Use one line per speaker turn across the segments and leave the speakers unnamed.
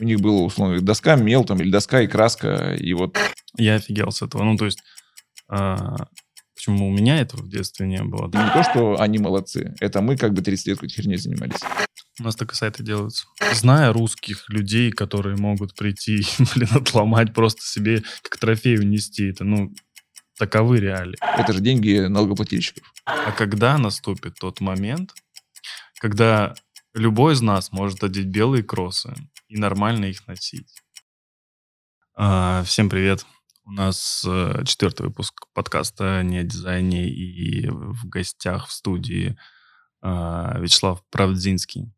У них было, условно, доска, мел там, или доска и краска, и вот...
Я офигел с этого. Ну, то есть, а, почему у меня этого в детстве не было?
Это не то, что они молодцы, это мы как бы 30 лет какой-то херней занимались.
У нас так и сайты делаются. Зная русских людей, которые могут прийти и, блин, отломать просто себе, как трофей унести, это, ну, таковы реалии.
Это же деньги налогоплательщиков.
А когда наступит тот момент, когда любой из нас может одеть белые кроссы и нормально их носить? А, всем привет. У нас э, четвертый выпуск подкаста «Не о дизайне» и в гостях в студии э, Вячеслав Правдзинский.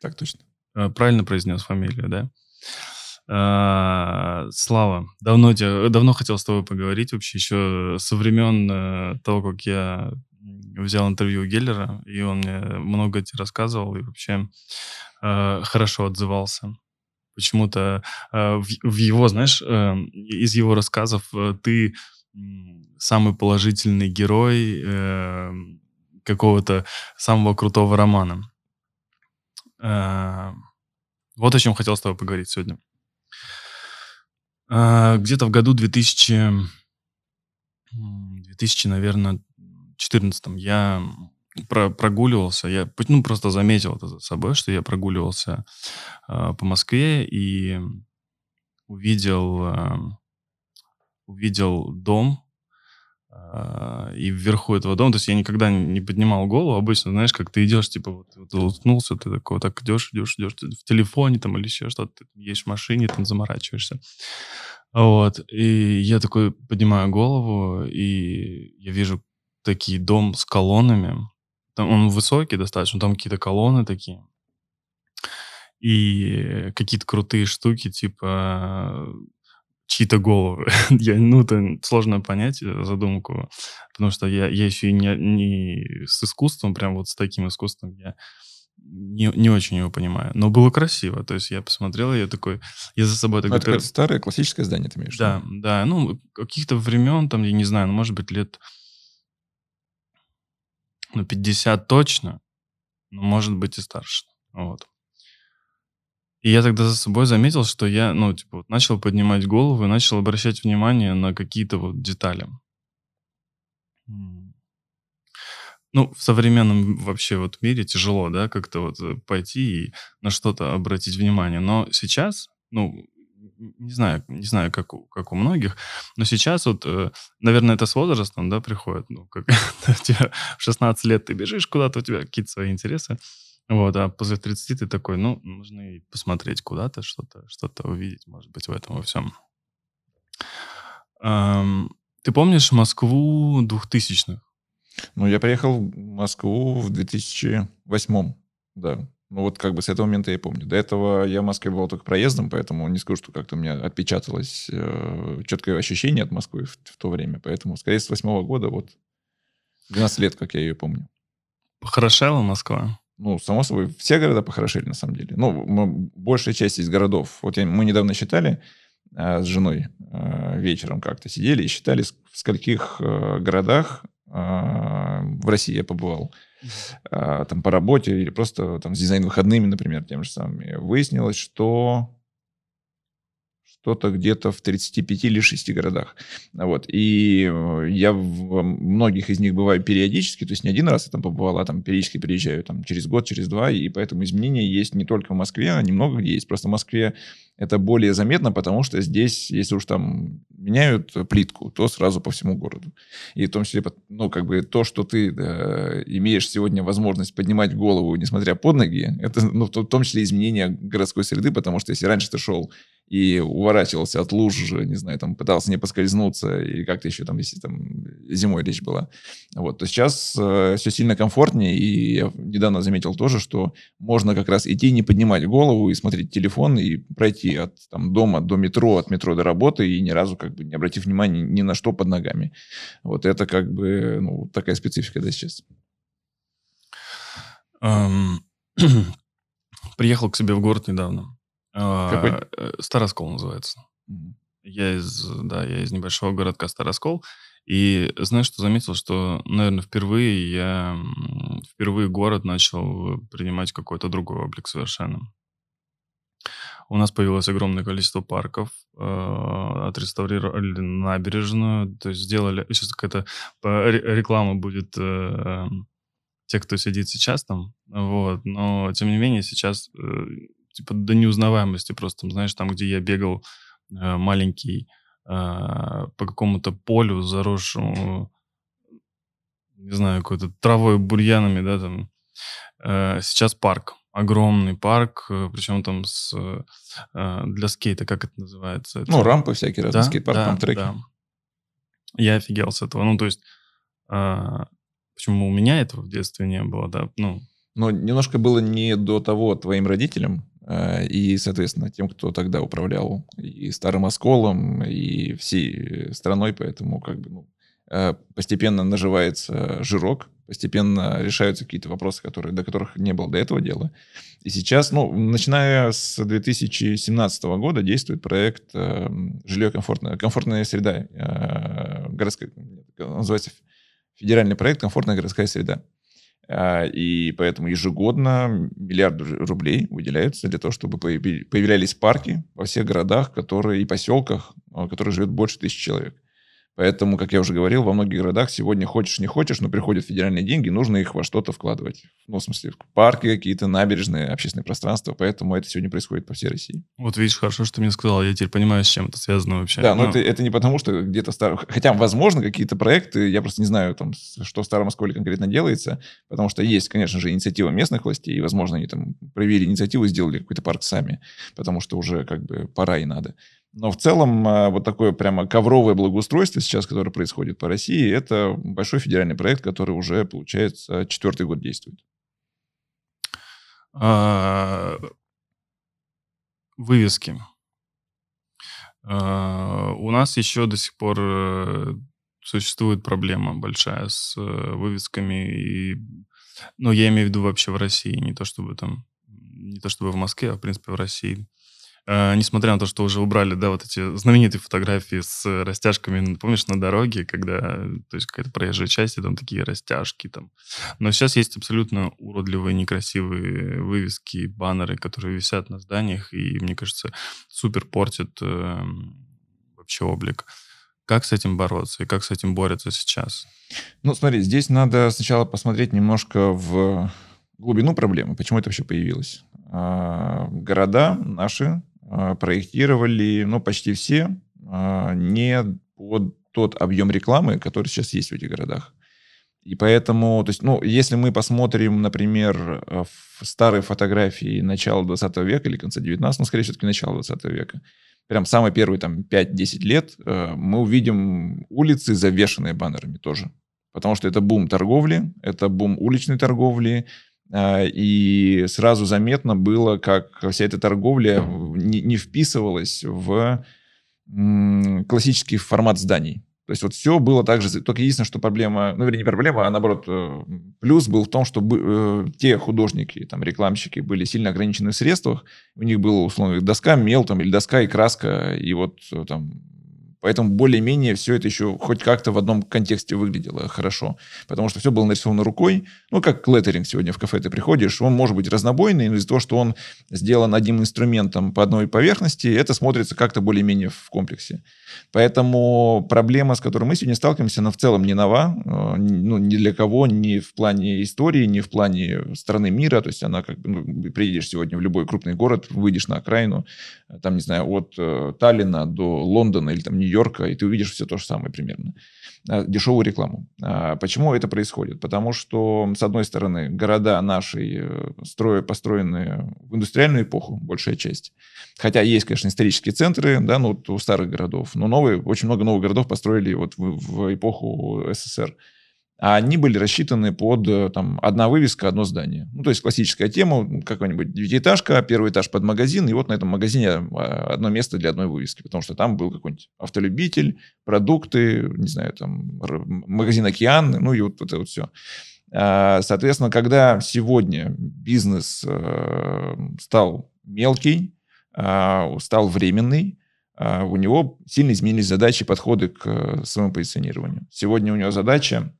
Так точно.
Э, правильно произнес фамилию, да? Э, Слава, давно, тебя, давно хотел с тобой поговорить вообще, еще со времен э, того, как я взял интервью у Геллера, и он мне много рассказывал и вообще э, хорошо отзывался. Почему-то э, в, в его, знаешь, э, из его рассказов э, ты самый положительный герой э, какого-то самого крутого романа. Э, вот о чем хотел с тобой поговорить сегодня. Э, где-то в году 2000, 2000, наверное, 14 я про прогуливался, я ну, просто заметил это за собой, что я прогуливался э, по Москве и увидел, э, увидел дом, э, и вверху этого дома, то есть я никогда не поднимал голову, обычно, знаешь, как ты идешь, типа, вот, вот уткнулся, ты такой, так идешь, идешь, идешь, в телефоне там или еще что-то, ты едешь в машине, там заморачиваешься. Вот, и я такой поднимаю голову, и я вижу такие дом с колоннами, там он высокий достаточно, там какие-то колонны такие. И какие-то крутые штуки, типа чьи-то головы. я, ну, это сложно понять э, задумку, потому что я, я еще и не, не с искусством, прям вот с таким искусством я не, не очень его понимаю. Но было красиво. То есть я посмотрел, я такой... Я за собой...
Ну, это старое классическое здание, ты имеешь
Да, да. Ну, каких-то времен, там, я не знаю, ну, может быть, лет ну, 50 точно, но может быть и старше. Вот. И я тогда за собой заметил, что я, ну, типа, вот начал поднимать голову и начал обращать внимание на какие-то вот детали. Ну, в современном вообще вот мире тяжело, да, как-то вот э, пойти и на что-то обратить внимание. Но сейчас, ну, не знаю, не знаю, как у, как у многих, но сейчас вот, э, наверное, это с возрастом, да, приходит, ну, как у тебя в 16 лет ты бежишь куда-то, у тебя какие-то свои интересы, вот, а после 30 ты такой, ну, нужно и посмотреть куда-то, что-то, что-то увидеть, может быть, в этом во всем. Эм, ты помнишь Москву 2000-х?
Ну, я приехал в Москву в 2008 да. Ну вот как бы с этого момента я помню. До этого я в Москве был только проездом, поэтому не скажу, что как-то у меня отпечаталось э, четкое ощущение от Москвы в, в то время. Поэтому, скорее, с восьмого года, вот 12 лет, как я ее помню.
Похорошела Москва?
Ну, само собой, все города похорошели, на самом деле. Ну, мы, большая часть из городов. Вот я, мы недавно считали э, с женой э, вечером как-то сидели и считали, в скольких э, городах э, в России я побывал там по работе или просто там с дизайн-выходными, например, тем же самым, выяснилось, что что-то где-то в 35 или 6 городах. Вот. И э, я в многих из них бываю периодически, то есть не один раз я там побывал, а там периодически приезжаю там, через год, через два, и поэтому изменения есть не только в Москве, а немного где есть. Просто в Москве это более заметно, потому что здесь, если уж там меняют плитку, то сразу по всему городу. И в том числе, ну, как бы то, что ты да, имеешь сегодня возможность поднимать голову, несмотря под ноги, это, ну, в том числе изменение городской среды, потому что если раньше ты шел и уворачивался от луж, не знаю, там пытался не поскользнуться, или как-то еще там, если там зимой речь была, вот, то сейчас э, все сильно комфортнее, и я недавно заметил тоже, что можно как раз идти, не поднимать голову и смотреть телефон, и пройти от там, дома до метро, от метро до работы, и ни разу как бы не обратив внимания ни на что под ногами. Вот это как бы ну, такая специфика, да, сейчас.
Приехал к себе в город недавно. Какой? А, Староскол называется. Я из, да, я из небольшого городка Староскол. И знаешь, что заметил, что, наверное, впервые я, впервые город начал принимать какой-то другой облик совершенно. У нас появилось огромное количество парков, э, отреставрировали набережную, то есть сделали... Сейчас какая-то реклама будет э, те, кто сидит сейчас там, вот, но тем не менее сейчас э, типа до неузнаваемости просто, там, знаешь, там, где я бегал э, маленький э, по какому-то полю, заросшему, не знаю, какой-то травой, бурьянами, да, там, э, сейчас парк, огромный парк, э, причем там с, э, для скейта, как это называется?
Ну, рампы всякие разные, да, скейт-парк,
да,
там треки.
Да. Я офигел с этого. Ну, то есть, э, почему у меня этого в детстве не было, да, ну...
Но немножко было не до того твоим родителям, и, соответственно, тем, кто тогда управлял и Старым Осколом, и всей страной, поэтому как бы ну, Э, постепенно наживается жирок, постепенно решаются какие-то вопросы, которые, до которых не было до этого дела. И сейчас, ну, начиная с 2017 года действует проект э, «Жилье комфортная, комфортная среда», э, городская, называется федеральный проект «Комфортная городская среда». Э, и поэтому ежегодно миллиарды рублей выделяются для того, чтобы появлялись парки во всех городах которые, и поселках, в которых живет больше тысячи человек. Поэтому, как я уже говорил, во многих городах сегодня хочешь не хочешь, но приходят федеральные деньги, нужно их во что-то вкладывать. Ну, в смысле, в парки какие-то, набережные, общественные пространства. Поэтому это сегодня происходит по всей России.
Вот видишь, хорошо, что ты мне сказал. Я теперь понимаю, с чем это связано вообще.
Да, но ну. это, это не потому, что где-то... Стар... Хотя, возможно, какие-то проекты, я просто не знаю, там, что в Старом Осколе конкретно делается, потому что есть, конечно же, инициатива местных властей, и, возможно, они там проявили инициативу и сделали какой-то парк сами, потому что уже как бы пора и надо. Но в целом а, вот такое прямо ковровое благоустройство сейчас, которое происходит по России, это большой федеральный проект, который уже, получается, четвертый год действует.
А, вывески. А, у нас еще до сих пор э, существует проблема большая с э, вывесками. И, ну, я имею в виду вообще в России, не то чтобы там, не то чтобы в Москве, а в принципе в России. Э, несмотря на то, что уже убрали, да, вот эти знаменитые фотографии с растяжками, помнишь, на дороге, когда, то есть какая-то проезжая часть, и там такие растяжки там. Но сейчас есть абсолютно уродливые, некрасивые вывески, баннеры, которые висят на зданиях, и, мне кажется, супер портят э, вообще облик. Как с этим бороться и как с этим борются сейчас?
Ну, смотри, здесь надо сначала посмотреть немножко в глубину проблемы, почему это вообще появилось. А, города наши а, проектировали, ну, почти все, а, не под тот объем рекламы, который сейчас есть в этих городах. И поэтому, то есть, ну, если мы посмотрим, например, в старые фотографии начала 20 века или конца 19, ну, скорее все-таки начала 20 века, прям самые первые там 5-10 лет, э, мы увидим улицы, завешенные баннерами тоже. Потому что это бум торговли, это бум уличной торговли, и сразу заметно было, как вся эта торговля не, не вписывалась в классический формат зданий. То есть вот все было так же, только единственное, что проблема, ну, вернее, не проблема, а наоборот, э, плюс был в том, что э, те художники, там, рекламщики были сильно ограничены в средствах, у них была, условно, доска, мел, там, или доска и краска, и вот э, там Поэтому более-менее все это еще хоть как-то в одном контексте выглядело хорошо. Потому что все было нарисовано рукой. Ну, как клеттеринг сегодня в кафе ты приходишь. Он может быть разнобойный, но из-за того, что он сделан одним инструментом по одной поверхности, это смотрится как-то более-менее в комплексе. Поэтому проблема, с которой мы сегодня сталкиваемся, она в целом не нова. Э, ну, ни для кого, ни в плане истории, ни в плане страны мира. То есть она как бы... Ну, приедешь сегодня в любой крупный город, выйдешь на окраину, там, не знаю, от э, Таллина до Лондона или там Нью-Йорка, Нью-Йорка, и ты увидишь все то же самое примерно. А, дешевую рекламу. А, почему это происходит? Потому что, с одной стороны, города наши э, строя, построены в индустриальную эпоху, большая часть. Хотя есть, конечно, исторические центры, да, ну, у старых городов, но новые, очень много новых городов построили вот в, в эпоху СССР а они были рассчитаны под э, там, одна вывеска, одно здание. Ну, то есть классическая тема, какая-нибудь девятиэтажка, первый этаж под магазин, и вот на этом магазине а, одно место для одной вывески, потому что там был какой-нибудь автолюбитель, продукты, не знаю, там магазин «Океан», ну и вот, это вот все. А, соответственно, когда сегодня бизнес э, стал мелкий, а, стал временный, у него сильно изменились задачи подходы к э, своему позиционированию. Сегодня у него задача Э,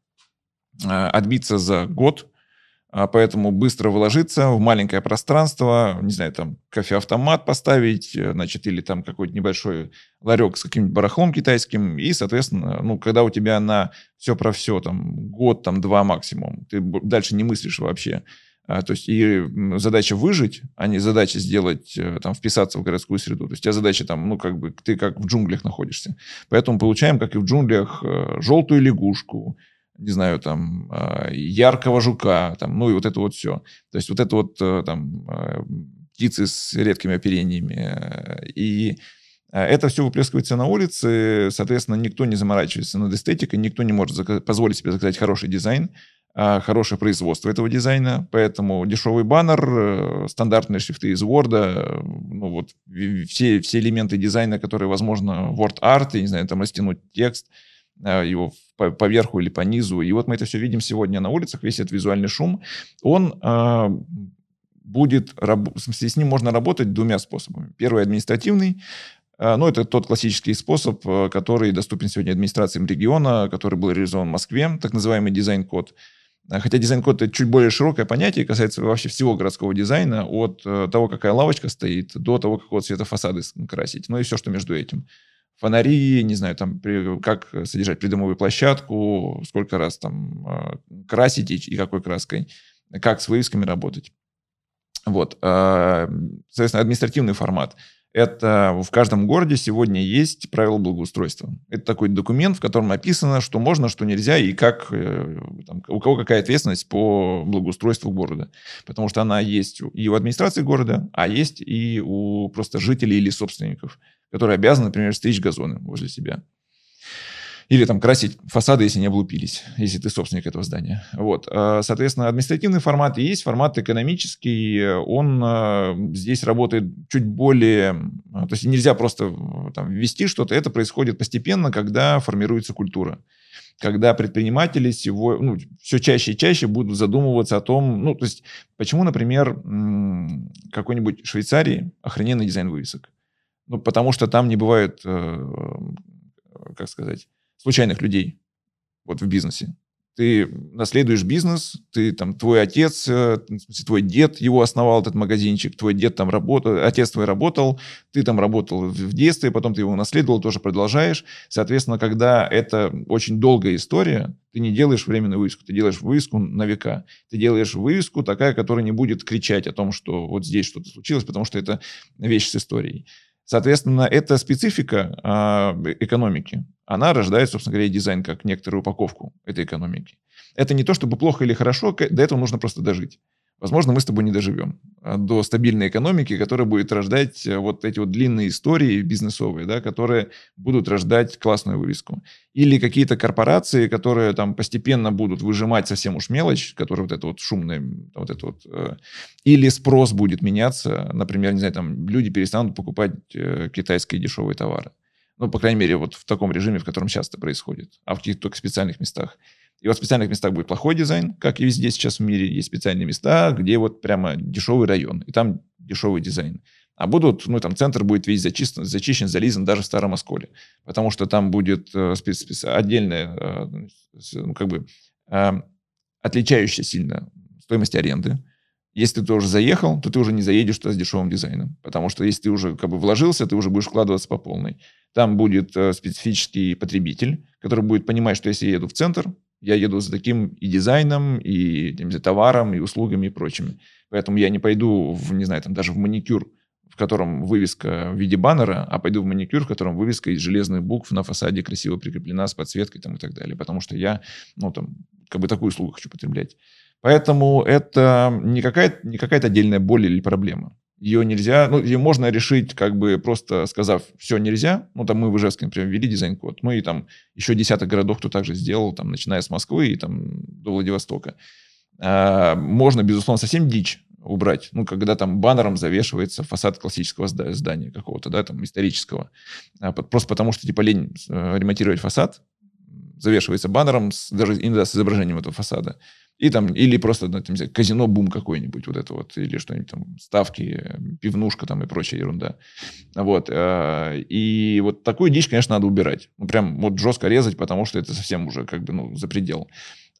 отбиться за год а поэтому быстро вложиться в маленькое пространство, не знаю, там кофеавтомат поставить, э, значит, или там какой-то небольшой ларек с каким-нибудь барахлом китайским, и, соответственно, ну, когда у тебя на все про все, там, год, там, два максимум, ты дальше не мыслишь вообще, а, то есть и задача выжить, а не задача сделать, э, там, вписаться в городскую среду. То есть у тебя задача там, ну, как бы, ты как в джунглях находишься. Поэтому получаем, как и в джунглях, э, желтую лягушку, не знаю, там, а, яркого жука, там, ну, и вот это вот все. То есть вот это вот, э, там, птицы с редкими оперениями. И это все выплескивается на улице, соответственно, никто не заморачивается над эстетикой, никто не может позволить себе заказать хороший дизайн, а, хорошее производство этого дизайна, поэтому дешевый баннер, э, стандартные шрифты из Word, э, ну вот все, все элементы дизайна, которые, возможно, Word Art, я не знаю, там растянуть текст, э, его по, верху или по низу. И вот мы это все видим сегодня на улицах, весь этот визуальный шум, он э, будет, смысле, с ним можно работать двумя способами. Первый административный, ну, это тот классический способ, который доступен сегодня администрациям региона, который был реализован в Москве, так называемый дизайн-код. А, хотя дизайн-код это чуть более широкое понятие, касается вообще всего городского дизайна, от э, того, какая лавочка стоит, до того, какого цвета фасады красить, ну и все, что между этим. Фонари, не знаю, там, как содержать придомовую площадку, сколько раз там а, красить и какой краской, как с вывесками работать. Вот. А, соответственно, административный формат – это в каждом городе сегодня есть правила благоустройства. Это такой документ, в котором написано, что можно, что нельзя, и как, э, там, у кого какая ответственность по благоустройству города. Потому что она есть и у администрации города, а есть и у просто жителей или собственников, которые обязаны, например, стричь газоны возле себя. Или там красить фасады, если не облупились, если ты собственник этого здания. Вот. А, соответственно, административный формат есть, формат экономический. Он а, здесь работает чуть более... А, то есть нельзя просто там, ввести что-то. Это происходит постепенно, когда формируется культура когда предприниматели всего, ну, все чаще и чаще будут задумываться о том, ну, то есть, почему, например, какой-нибудь Швейцарии охрененный дизайн вывесок? Ну, потому что там не бывает, э, как сказать, случайных людей вот в бизнесе. Ты наследуешь бизнес, ты там, твой отец, э, твой дед его основал, этот магазинчик, твой дед там работал, отец твой работал, ты там работал в детстве, потом ты его наследовал, тоже продолжаешь. Соответственно, когда это очень долгая история, ты не делаешь временную вывеску, ты делаешь вывеску на века. Ты делаешь вывеску такая, которая не будет кричать о том, что вот здесь что-то случилось, потому что это вещь с историей. Соответственно, эта специфика э, экономики, она рождает, собственно говоря, дизайн как некоторую упаковку этой экономики. Это не то, чтобы плохо или хорошо, до этого нужно просто дожить возможно, мы с тобой не доживем а, до стабильной экономики, которая будет рождать э, вот эти вот длинные истории бизнесовые, да, которые будут рождать классную вывеску. Или какие-то корпорации, которые там постепенно будут выжимать совсем уж мелочь, которая вот это вот шумная, вот это вот. Э, или спрос будет меняться, например, не знаю, там люди перестанут покупать э, китайские дешевые товары. Ну, по крайней мере, вот в таком режиме, в котором часто происходит, а в каких-то только специальных местах. И вот в специальных местах будет плохой дизайн, как и везде сейчас в мире есть специальные места, где вот прямо дешевый район, и там дешевый дизайн. А будут, ну, там центр будет весь зачищен, зачищен зализан даже в Старом Осколе. Потому что там будет э, отдельная, э, ну, как бы, э, отличающая сильно стоимость аренды. Если ты уже заехал, то ты уже не заедешь туда с дешевым дизайном. Потому что если ты уже как бы вложился, ты уже будешь вкладываться по полной. Там будет э, специфический потребитель, который будет понимать, что если я еду в центр, я еду за таким и дизайном, и знаю, товаром, и услугами, и прочими. Поэтому я не пойду, в, не знаю, там даже в маникюр, в котором вывеска в виде баннера, а пойду в маникюр, в котором вывеска из железных букв на фасаде красиво прикреплена с подсветкой там, и так далее. Потому что я, ну, там, как бы такую услугу хочу потреблять. Поэтому это не какая-то, не какая-то отдельная боль или проблема. Ее нельзя, ну, ее можно решить, как бы просто сказав, все нельзя. Ну, там мы в Ижевске, например, ввели дизайн-код. Ну, и там еще десяток городов кто также сделал, там, начиная с Москвы и там до Владивостока. А, можно, безусловно, совсем дичь убрать. Ну, когда там баннером завешивается фасад классического здания какого-то, да, там, исторического. А, просто потому что, типа, лень э, ремонтировать фасад, завешивается баннером, с, даже иногда с изображением этого фасада. И там, или просто, ну, там, казино бум какой-нибудь, вот это вот, или что-нибудь там, ставки, пивнушка там и прочая ерунда. Вот. Э, и вот такую дичь, конечно, надо убирать. Ну, прям вот жестко резать, потому что это совсем уже как бы, ну, за предел.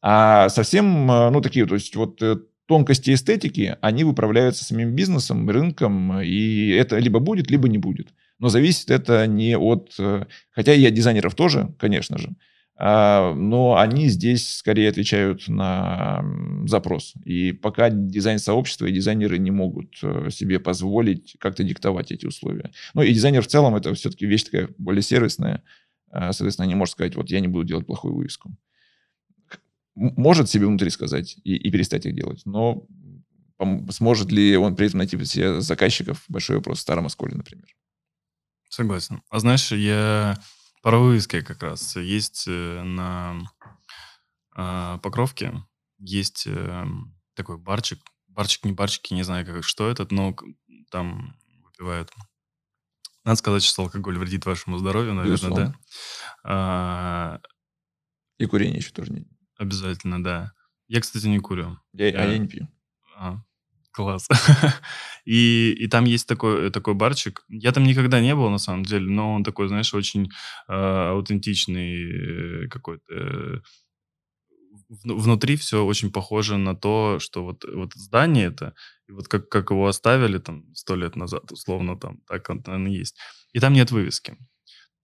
А совсем, э, ну, такие, то есть вот э, тонкости эстетики, они выправляются самим бизнесом, рынком, и это либо будет, либо не будет. Но зависит это не от... Хотя от дизайнеров тоже, конечно же. А, но они здесь скорее отвечают на запрос. И пока дизайн-сообщество и дизайнеры не могут э, себе позволить как-то диктовать эти условия. Ну и дизайнер в целом это все-таки вещь такая более сервисная. А, соответственно, не может сказать, вот я не буду делать плохую вывеску. Может себе внутри сказать и, и перестать их делать, но сможет ли он при этом найти себе заказчиков, большой вопрос в Старом Осколе, например.
Согласен. А знаешь, я про вывески как раз. Есть э, на э, Покровке, есть э, такой барчик. Барчик, не барчик, я не знаю, как, что это, но там выпивают. Надо сказать, что алкоголь вредит вашему здоровью, наверное, Безусловно. да? А,
И курение еще тоже не...
Обязательно, да. Я, кстати, не курю.
Я, я... А я не пью.
А, Класс. и, и там есть такой, такой барчик. Я там никогда не был, на самом деле, но он такой, знаешь, очень э, аутентичный какой-то. Э, внутри все очень похоже на то, что вот, вот здание это, и вот как, как его оставили там сто лет назад, условно, там так он, и есть. И там нет вывески.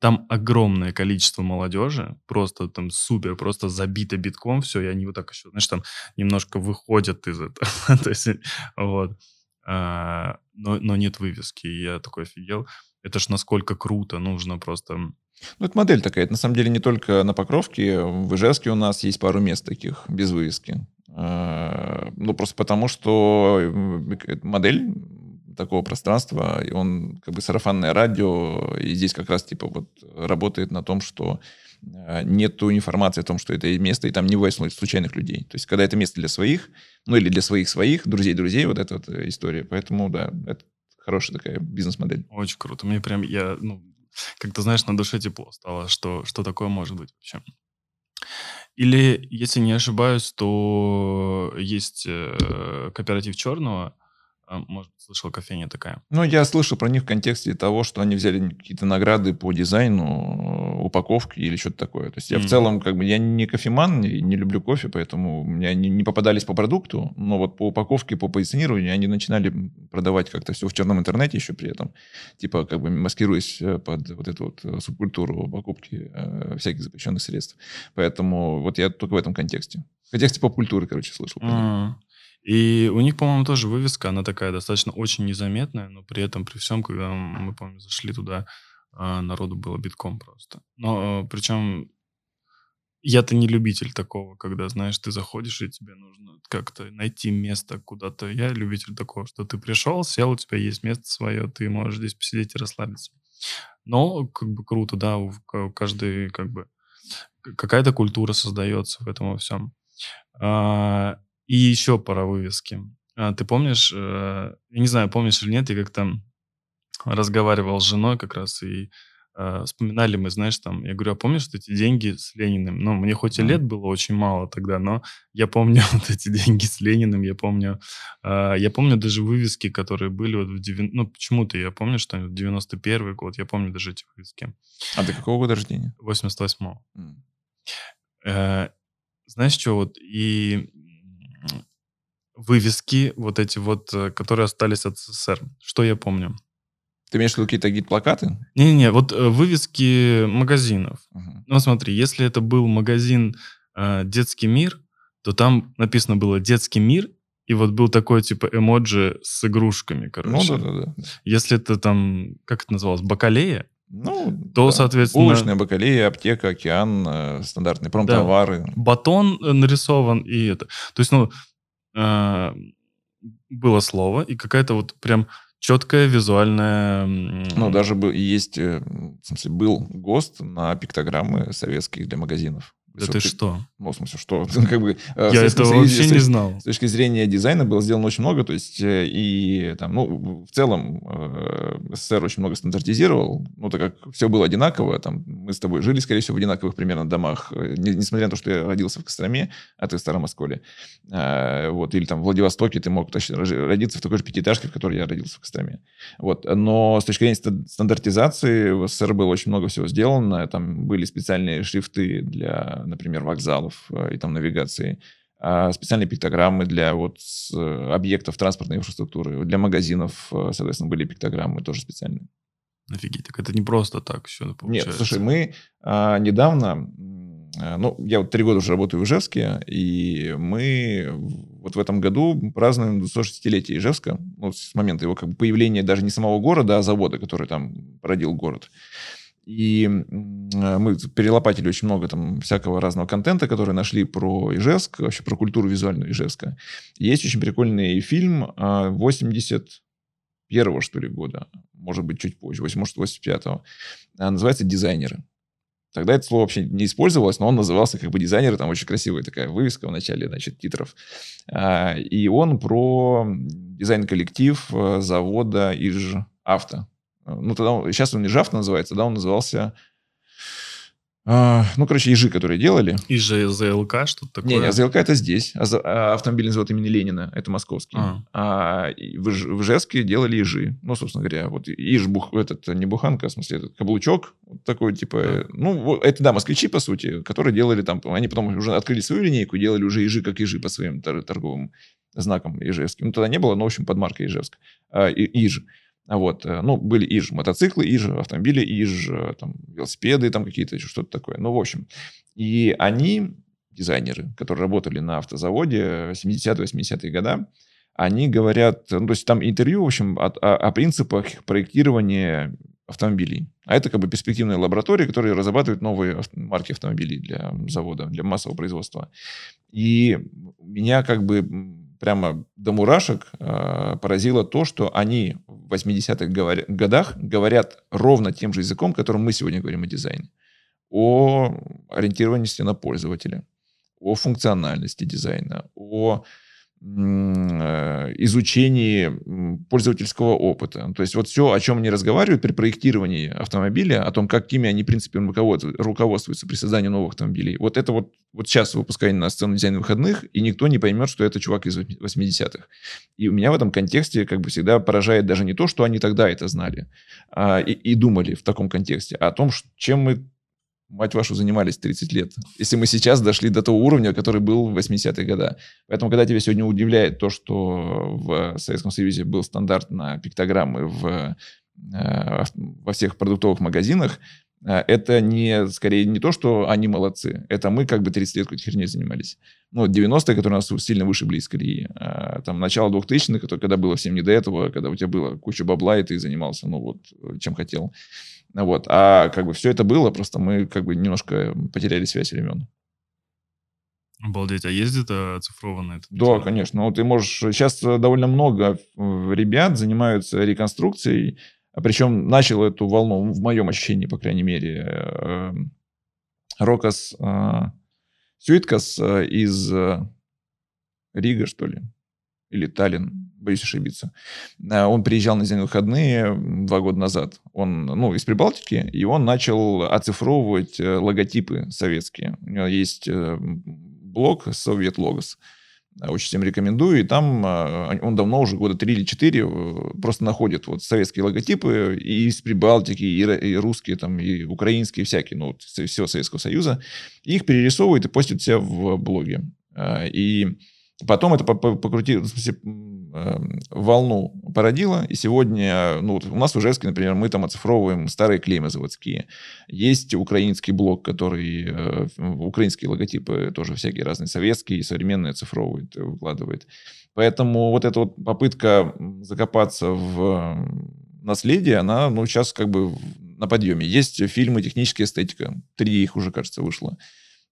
Там огромное количество молодежи, просто там супер, просто забито битком все, и они вот так еще, знаешь, там немножко выходят из этого. То есть, вот. А, но, но нет вывески. И я такой офигел. Это ж насколько круто, нужно просто... Ну,
это модель такая. Это на самом деле не только на Покровке. В Ижевске у нас есть пару мест таких без вывески. А, ну, просто потому, что э, модель такого пространства, и он как бы сарафанное радио, и здесь как раз типа вот работает на том, что э, нету информации о том, что это место, и там не бывает случайных людей. То есть, когда это место для своих, ну или для своих-своих, друзей-друзей, вот эта вот э, история. Поэтому, да, это хорошая такая бизнес-модель.
Очень круто. Мне прям, я, ну, как-то, знаешь, на душе тепло стало, что, что такое может быть вообще. Или, если не ошибаюсь, то есть э, кооператив черного, может быть, слышал, кофейня такая.
Ну, я слышал про них в контексте того, что они взяли какие-то награды по дизайну, упаковки или что-то такое. То есть я mm-hmm. в целом, как бы, я не кофеман, не, люблю кофе, поэтому меня не, не попадались по продукту, но вот по упаковке, по позиционированию они начинали продавать как-то все в черном интернете еще при этом, типа, как бы маскируясь э, под вот эту вот э, субкультуру покупки э, всяких запрещенных средств. Поэтому вот я только в этом контексте. В контексте поп-культуры, короче, слышал.
Mm-hmm. И у них, по-моему, тоже вывеска, она такая достаточно очень незаметная, но при этом, при всем, когда мы, помню, зашли туда, а, народу было битком просто. Но а, причем я-то не любитель такого, когда, знаешь, ты заходишь, и тебе нужно как-то найти место куда-то. Я любитель такого, что ты пришел, сел, у тебя есть место свое, ты можешь здесь посидеть и расслабиться. Но как бы круто, да, у каждой как бы какая-то культура создается в этом во всем. А, и еще пара вывески. А, ты помнишь, э, я не знаю, помнишь или нет, я как-то разговаривал с женой как раз, и э, вспоминали мы, знаешь, там, я говорю, а помнишь вот эти деньги с Лениным? Ну, мне хоть и лет было очень мало тогда, но я помню вот эти деньги с Лениным, я помню, э, я помню даже вывески, которые были вот в 90... Ну, почему-то я помню, что 91 год, я помню даже эти вывески.
А ты какого года рождения?
88-го. Mm. Э, знаешь, что вот, и вывески, вот эти вот, э, которые остались от СССР. Что я помню?
Ты имеешь в виду какие-то гид-плакаты?
Не-не, вот э, вывески магазинов. Uh-huh. Ну, смотри, если это был магазин э, «Детский мир», то там написано было «Детский мир», и вот был такой, типа, эмоджи с игрушками, короче.
Ну, да-да-да.
Если это там, как это называлось, бакалея,
ну,
то, да. соответственно...
Улочная бакалея, аптека, океан, э, стандартные промтовары.
Да. Батон э, нарисован и это. То есть, ну, э, было слово и какая-то вот прям четкая визуальная...
Ну, даже есть, э, в смысле, был ГОСТ на пиктограммы советских для магазинов.
Да ты что?
Ну, в смысле, что? как бы,
э, Я этого смысле, вообще не знал.
С точки зрения дизайна было сделано очень много, то есть э, и там, ну, в целом э, СССР очень много стандартизировал, ну, так как все было одинаково, там, мы с тобой жили, скорее всего, в одинаковых примерно домах, несмотря на то, что я родился в Костроме, а ты в Старом Осколе, вот, или там в Владивостоке ты мог точно родиться в такой же пятиэтажке, в которой я родился в Костроме. Вот, но с точки зрения стандартизации в СССР было очень много всего сделано, там были специальные шрифты для например, вокзалов э, и там навигации. а, специальные пиктограммы для вот объектов транспортной инфраструктуры, для магазинов, соответственно, были пиктограммы тоже специальные.
Офигеть, так это не просто так все
получается. Нет, слушай, мы а, недавно, а, ну, я вот три года уже работаю в Ижевске, и мы вот в этом году празднуем 260-летие Ижевска, ну, с момента его как бы появления даже не самого города, а завода, который там породил город. И мы перелопатили очень много там всякого разного контента, который нашли про Ижевск, вообще про культуру визуальную Ижевска. Есть очень прикольный фильм 80 первого, что ли, года, может быть, чуть позже, может, 85-го, а, называется «Дизайнеры». Тогда это слово вообще не использовалось, но он назывался как бы дизайнер, там очень красивая такая вывеска в начале, значит, титров. А, и он про дизайн-коллектив э, завода Иж Авто. Ну, тогда, сейчас он не Авто называется, тогда он назывался а, ну, короче, ежи, которые делали.
И же ЗЛК что-то такое?
Не, не, ЗЛК это здесь. А, а автомобильный завод имени Ленина, это московский. А, а в, в Ижевске делали ежи. Ну, собственно говоря, вот иж, бух, этот, не буханка, в смысле, этот каблучок, вот такой, типа, да. ну, вот, это, да, москвичи, по сути, которые делали там, они потом уже открыли свою линейку, делали уже ежи как ежи по своим торговым знаком ижевским. Ну, тогда не было, но, в общем, под маркой Ижевск. А, иж. Вот, э, ну, были и же мотоциклы, и же автомобили, и же там, велосипеды, там какие-то еще что-то такое. Ну, в общем. И они, дизайнеры, которые работали на автозаводе 70-80-е годы, они говорят, ну, то есть там интервью, в общем, о, о, о принципах проектирования автомобилей. А это как бы перспективная лаборатория, которая разрабатывает новые марки автомобилей для завода, для массового производства. И меня как бы прямо до мурашек э, поразило то, что они в 80-х говоря, годах говорят ровно тем же языком, которым мы сегодня говорим о дизайне. О ориентированности на пользователя, о функциональности дизайна, о изучении пользовательского опыта. То есть вот все, о чем они разговаривают при проектировании автомобиля, о том, какими они принципами руководствуются при создании новых автомобилей. Вот это вот, вот сейчас выпускание на сцену дизайн выходных, и никто не поймет, что это чувак из 80-х. И меня в этом контексте как бы всегда поражает даже не то, что они тогда это знали а, и, и думали в таком контексте, а о том, чем мы мать вашу, занимались 30 лет. Если мы сейчас дошли до того уровня, который был в 80-е годы. Поэтому, когда тебя сегодня удивляет то, что в Советском Союзе был стандарт на пиктограммы в, э, во всех продуктовых магазинах, э, это не, скорее, не то, что они молодцы. Это мы как бы 30 лет какой-то херней занимались. Ну, 90-е, которые нас сильно выше из. А, там, начало 2000-х, когда было всем не до этого, когда у тебя было куча бабла, и ты занимался, ну, вот, чем хотел. Вот. А как бы все это было, просто мы как бы немножко потеряли связь времен.
Обалдеть, а есть это оцифрованное? Это
да, конечно. Ну, ты можешь... Сейчас довольно много ребят занимаются реконструкцией, а причем начал эту волну, в моем ощущении, по крайней мере, эм, Рокас э, Сюиткас э, из э, Рига, что ли, или Таллин, боюсь ошибиться. Э, он приезжал на день выходные два года назад. Он, ну, из Прибалтики, и он начал оцифровывать э, логотипы советские. У него есть э, блог «Совет Логос». Очень всем рекомендую. И там он давно, уже года три или четыре, просто находит вот советские логотипы и из Прибалтики, и, русские, там, и украинские, всякие, ну, всего Советского Союза. И их перерисовывает и постит себя в блоге. И Потом это покрутило, в смысле, эм, волну породило, и сегодня, ну, у нас в Ижевске, например, мы там оцифровываем старые клеймы заводские. Есть украинский блок, который, э, украинские логотипы тоже всякие разные, советские и современные оцифровывает, выкладывает. Поэтому вот эта вот попытка закопаться в наследие, она, ну, сейчас как бы на подъеме. Есть фильмы «Техническая эстетика», три их уже, кажется, вышло.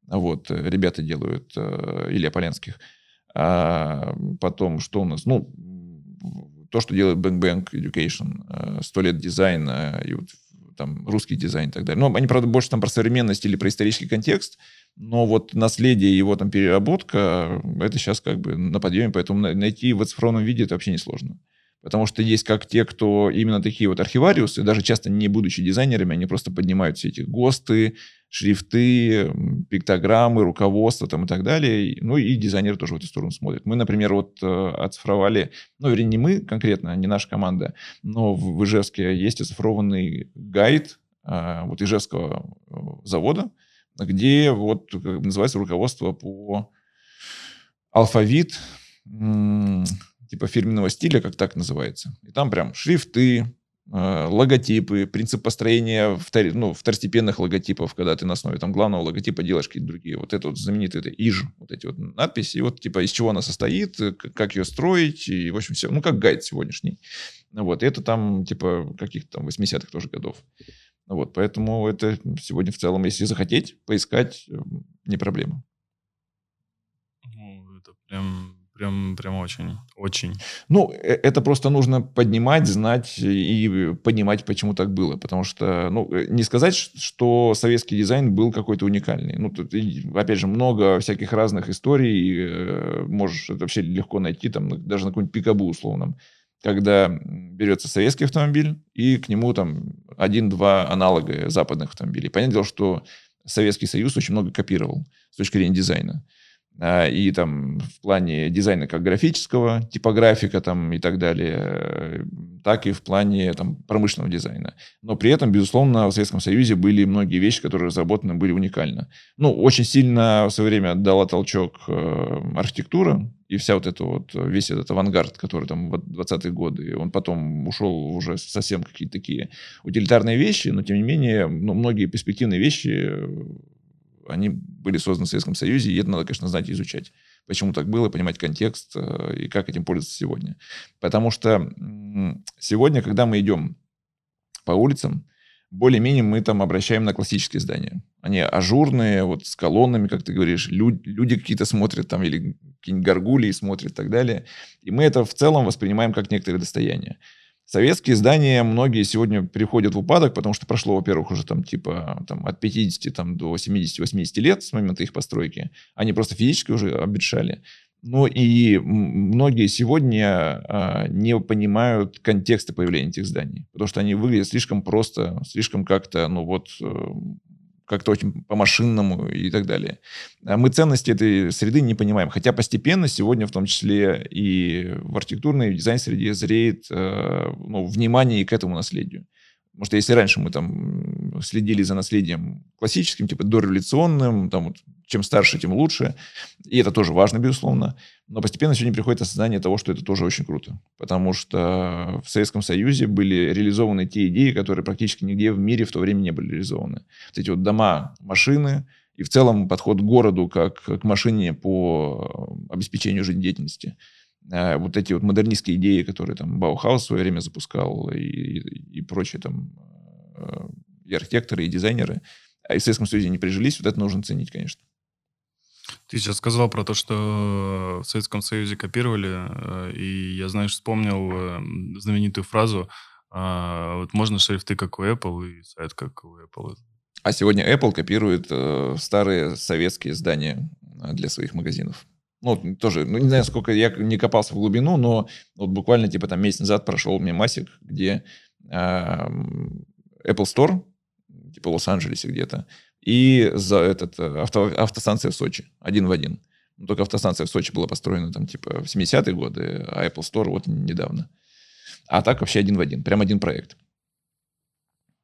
Вот, э, ребята делают, э, Илья Поленских – а потом, что у нас? Ну, то, что делает Bang Bang Education, 100 э, лет дизайна, и вот там русский дизайн и так далее. Ну, они, правда, больше там про современность или про исторический контекст, но вот наследие его там переработка, это сейчас как бы на подъеме, поэтому найти в оцифрованном виде это вообще несложно. Потому что есть как те, кто именно такие вот архивариусы, даже часто не будучи дизайнерами, они просто поднимают все эти ГОСТы, шрифты, пиктограммы, руководство там и так далее. Ну и дизайнеры тоже в эту сторону смотрят. Мы, например, вот э, оцифровали, ну, вернее, не мы конкретно, не наша команда, но в Ижевске есть оцифрованный гайд э, вот Ижевского э, завода, где вот называется руководство по алфавит типа фирменного стиля, как так называется. И там прям шрифты, логотипы, принцип построения втор, ну, второстепенных логотипов, когда ты на основе там главного логотипа делаешь какие-то другие. Вот это вот знаменитые это ИЖ, вот эти вот надписи, и вот типа из чего она состоит, э, как ее строить, и в общем все, ну как гайд сегодняшний. Вот, и это там типа каких-то там 80-х тоже годов. Вот, поэтому это сегодня в целом, если захотеть, поискать, э, не проблема.
Ну, это прям Прям, прям очень, очень.
Ну, э, это просто нужно поднимать, знать и понимать, почему так было. Потому что, ну, э, не сказать, что советский дизайн был какой-то уникальный. Ну, тут, опять же, много всяких разных историй. Э, можешь это вообще легко найти, там, даже на каком-нибудь пикабу условном. Когда берется советский автомобиль, и к нему там один-два аналога западных автомобилей. Понятное дело, что Советский Союз очень много копировал с точки зрения дизайна. А, и там в плане дизайна как графического, типографика там и так далее, э, так и в плане там промышленного дизайна. Но при этом, безусловно, в Советском Союзе были многие вещи, которые разработаны были уникально. Ну, очень сильно в свое время дала толчок э, архитектура, и вся вот эта вот, весь этот авангард, который там в 20-е годы, он потом ушел уже совсем какие-то такие утилитарные вещи, но тем не менее, ну, многие перспективные вещи они были созданы в Советском Союзе, и это надо, конечно, знать и изучать. Почему так было, понимать контекст э, и как этим пользоваться сегодня. Потому что сегодня, когда мы идем по улицам, более-менее мы там обращаем на классические здания. Они ажурные, вот с колоннами, как ты говоришь, люди, люди какие-то смотрят там, или какие-нибудь горгулии смотрят и так далее. И мы это в целом воспринимаем как некоторое достояние. Советские здания многие сегодня приходят в упадок, потому что прошло, во-первых, уже там типа там, от 50 там, до 70-80 лет с момента их постройки. Они просто физически уже обветшали. Ну и многие сегодня а, не понимают контекста появления этих зданий, потому что они выглядят слишком просто, слишком как-то, ну вот, э, как-то очень по-машинному и так далее. А мы ценности этой среды не понимаем. Хотя постепенно сегодня, в том числе и в архитектурной, и в дизайн-среде, зреет э, ну, внимание и к этому наследию. Потому что если раньше мы там следили за наследием классическим, типа дореволюционным, там вот, чем старше, тем лучше, и это тоже важно, безусловно, но постепенно сегодня приходит осознание того, что это тоже очень круто, потому что в Советском Союзе были реализованы те идеи, которые практически нигде в мире в то время не были реализованы. Вот эти вот дома, машины, и в целом подход к городу как к машине по обеспечению жизнедеятельности – вот эти вот модернистские идеи, которые там Баухаус в свое время запускал и, и, и прочие там а, и архитекторы, и дизайнеры, а и в Советском Союзе не прижились, вот это нужно ценить, конечно.
Ты сейчас сказал про то, что в Советском Союзе копировали, э, и я, знаешь, вспомнил э, знаменитую фразу вот можно шрифты, как у Apple, и сайт, как у Apple.
А сегодня Apple копирует э, старые советские здания для своих магазинов. Ну, тоже, ну, не знаю, сколько я не копался в глубину, но вот буквально, типа, там месяц назад прошел мемасик, где э, Apple Store, типа, в Лос-Анджелесе где-то, и за этот э, авто, автостанция в Сочи, один в один. Но только автостанция в Сочи была построена там, типа, в 70-е годы, а Apple Store вот недавно. А так вообще один в один, прям один проект.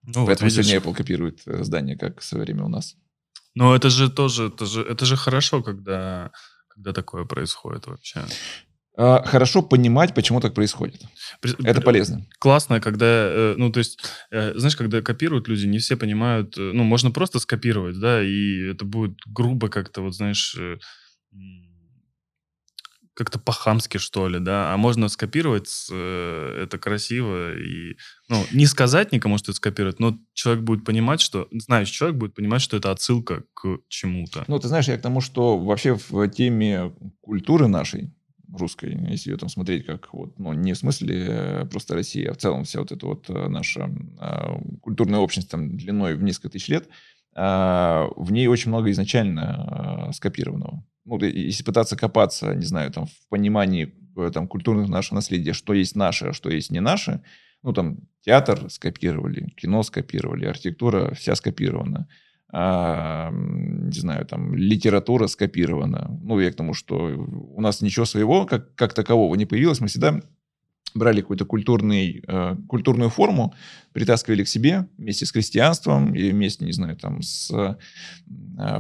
Ну, Поэтому вот сегодня Apple копирует э, здание, как в свое время у нас.
Ну, это же тоже, это же, это же хорошо, когда когда такое происходит вообще?
А, хорошо понимать, почему так происходит. Это полезно.
Классно, когда, э, ну, то есть, э, знаешь, когда копируют люди, не все понимают, э, ну, можно просто скопировать, да, и это будет грубо как-то, вот, знаешь, как-то по-хамски, что ли, да, а можно скопировать, э, это красиво, и, ну, не сказать никому, что это скопировать, но человек будет понимать, что, знаешь, человек будет понимать, что это отсылка к чему-то.
Ну, ты знаешь, я к тому, что вообще в теме культуры нашей, русской, если ее там смотреть как вот, ну, не в смысле э, просто России, а в целом вся вот эта вот э, наша а, культурная общность там длиной в несколько тысяч лет, а, в ней очень много изначально а, скопированного ну, если пытаться копаться, не знаю, там, в понимании э, там, культурных нашего наследия, что есть наше, а что есть не наше, ну, там, театр скопировали, кино скопировали, архитектура вся скопирована, а, не знаю, там, литература скопирована. Ну, я к тому, что у нас ничего своего, как, как такового, не появилось. Мы всегда брали какую-то культурный, э, культурную форму, притаскивали к себе вместе с крестьянством и вместе, не знаю, там, с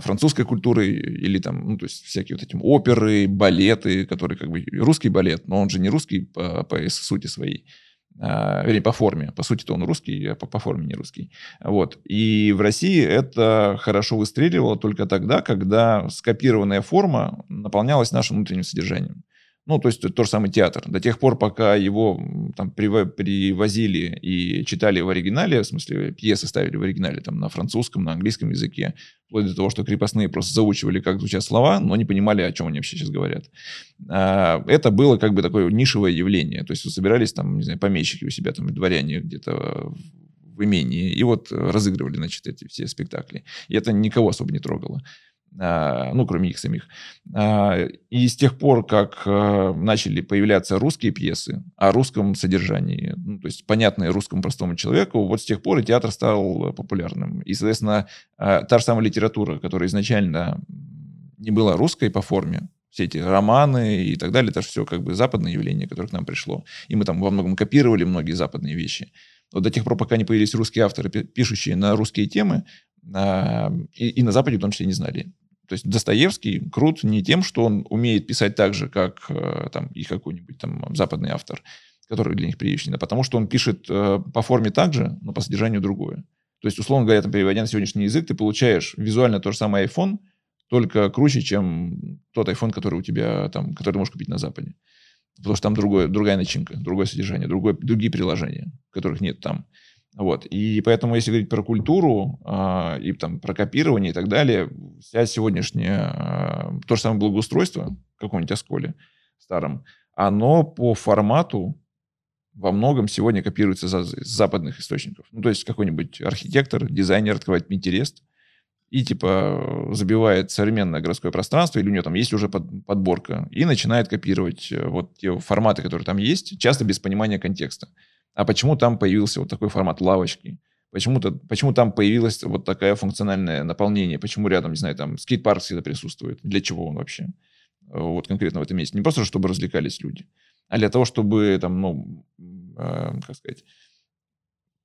французской культурой или там, ну, то есть всякие вот эти оперы, балеты, которые как бы русский балет, но он же не русский по, по сути своей, а, вернее, по форме. По сути-то он русский, а по, по форме не русский. Вот. И в России это хорошо выстреливало только тогда, когда скопированная форма наполнялась нашим внутренним содержанием. Ну, то есть тот же самый театр. До тех пор, пока его там привозили и читали в оригинале, в смысле пьесы ставили в оригинале там на французском, на английском языке, вплоть до того, что крепостные просто заучивали, как звучат слова, но не понимали, о чем они вообще сейчас говорят. А, это было как бы такое нишевое явление. То есть собирались там, не знаю, помещики у себя, там, дворяне где-то в имении, и вот разыгрывали, значит, эти все спектакли. И это никого особо не трогало. А, ну, кроме их самих. А, и с тех пор, как а, начали появляться русские пьесы о русском содержании, ну, то есть понятные русскому простому человеку, вот с тех пор и театр стал популярным. И, соответственно, та же самая литература, которая изначально не была русской по форме, все эти романы и так далее, это же все как бы западное явление, которое к нам пришло. И мы там во многом копировали многие западные вещи. Вот до тех пор, пока не появились русские авторы, пишущие на русские темы, и, и на Западе в том числе не знали. То есть Достоевский крут не тем, что он умеет писать так же, как э, там, и какой-нибудь там западный автор, который для них привычен, а потому что он пишет э, по форме так же, но по содержанию другое. То есть, условно говоря, там, переводя на сегодняшний язык, ты получаешь визуально то же самое iPhone, только круче, чем тот iPhone, который у тебя там, который ты можешь купить на Западе. Потому что там другое, другая начинка, другое содержание, другое, другие приложения, которых нет там. Вот. И поэтому, если говорить про культуру э, и там, про копирование и так далее, вся сегодняшняя, э, то же самое благоустройство в каком-нибудь осколе старом, оно по формату во многом сегодня копируется за, с западных источников. Ну, то есть какой-нибудь архитектор, дизайнер открывает Pinterest и типа забивает современное городское пространство, или у него там есть уже под, подборка, и начинает копировать э, вот те форматы, которые там есть, часто без понимания контекста а почему там появился вот такой формат лавочки, почему-то, почему там появилось вот такое функциональное наполнение, почему рядом, не знаю, там скейт-парк всегда присутствует, для чего он вообще, э, вот конкретно в этом месте. Не просто, чтобы развлекались люди, а для того, чтобы там, ну, э, как сказать,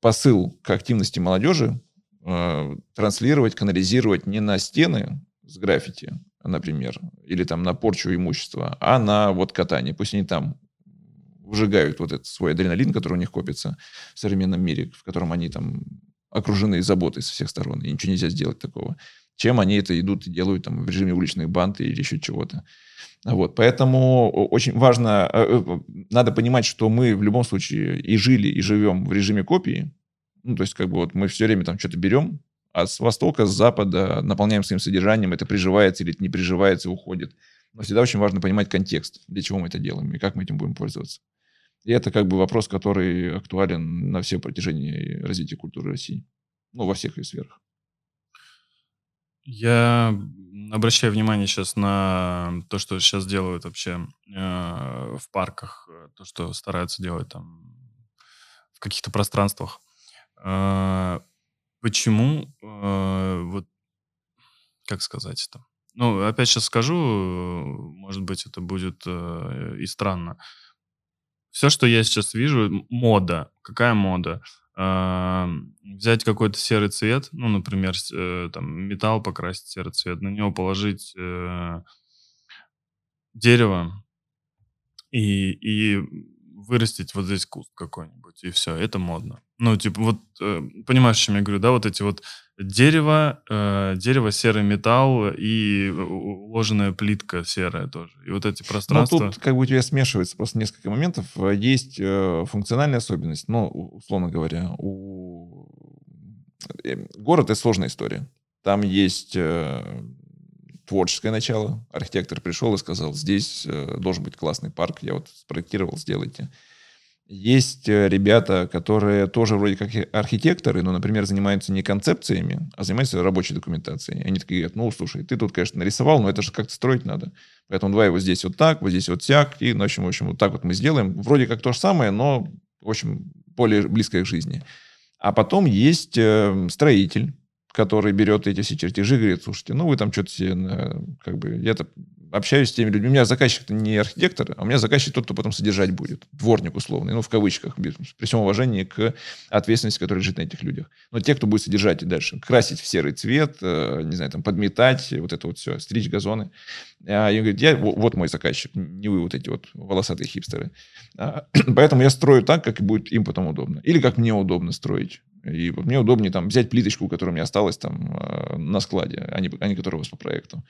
посыл к активности молодежи э, транслировать, канализировать не на стены с граффити, например, или там на порчу имущества, а на вот катание. Пусть они там выжигают вот этот свой адреналин, который у них копится в современном мире, в котором они там окружены заботой со всех сторон, и ничего нельзя сделать такого. Чем они это идут и делают там в режиме уличных банд или еще чего-то. Вот, поэтому очень важно, э, э, надо понимать, что мы в любом случае и жили, и живем в режиме копии. Ну, то есть, как бы вот мы все время там что-то берем, а с востока, с запада наполняем своим содержанием, это приживается или это не приживается, уходит. Но всегда очень важно понимать контекст, для чего мы это делаем и как мы этим будем пользоваться. И это как бы вопрос, который актуален на все протяжении развития культуры России. Ну, во всех ее сферах.
Я обращаю внимание сейчас на то, что сейчас делают вообще э, в парках, то, что стараются делать там в каких-то пространствах. Э, почему, э, вот, как сказать это? Ну, опять сейчас скажу, может быть, это будет э, и странно. Все, что я сейчас вижу, мода. Какая мода? А, взять какой-то серый цвет, ну, например, э, там, металл покрасить серый цвет, на него положить э, дерево и, и вырастить вот здесь куст какой-нибудь, и все, это модно. Ну, типа, вот, э, понимаешь, о чем я говорю, да, вот эти вот дерево, э, дерево, серый металл и уложенная плитка серая тоже. И вот эти пространства...
Ну, тут как бы у тебя смешивается просто несколько моментов. Есть э, функциональная особенность, ну, условно говоря, у... Э, город — это сложная история. Там есть э, творческое начало. Архитектор пришел и сказал, здесь э, должен быть классный парк, я вот спроектировал, сделайте. Есть э, ребята, которые тоже вроде как архитекторы, но, например, занимаются не концепциями, а занимаются рабочей документацией. Они такие говорят, ну, слушай, ты тут, конечно, нарисовал, но это же как-то строить надо. Поэтому давай вот здесь вот так, вот здесь вот сяк, и, ну, в общем, в общем, вот так вот мы сделаем. Вроде как то же самое, но, в общем, более близкое к жизни. А потом есть э, строитель, который берет эти все чертежи и говорит, слушайте, ну вы там что-то себе, как бы, я-то общаюсь с теми людьми. У меня заказчик не архитектор, а у меня заказчик тот, кто потом содержать будет. Дворник условный, ну, в кавычках, при всем уважении к ответственности, которая лежит на этих людях. Но те, кто будет содержать и дальше, красить в серый цвет, э, не знаю, там, подметать, вот это вот все, стричь газоны. А, и он говорит, я, вот мой заказчик, не вы вот эти вот волосатые хипстеры. А, поэтому я строю так, как будет им потом удобно. Или как мне удобно строить. И мне удобнее там взять плиточку, которая у меня осталась там э, на складе, а не, а не которая у вас по проекту.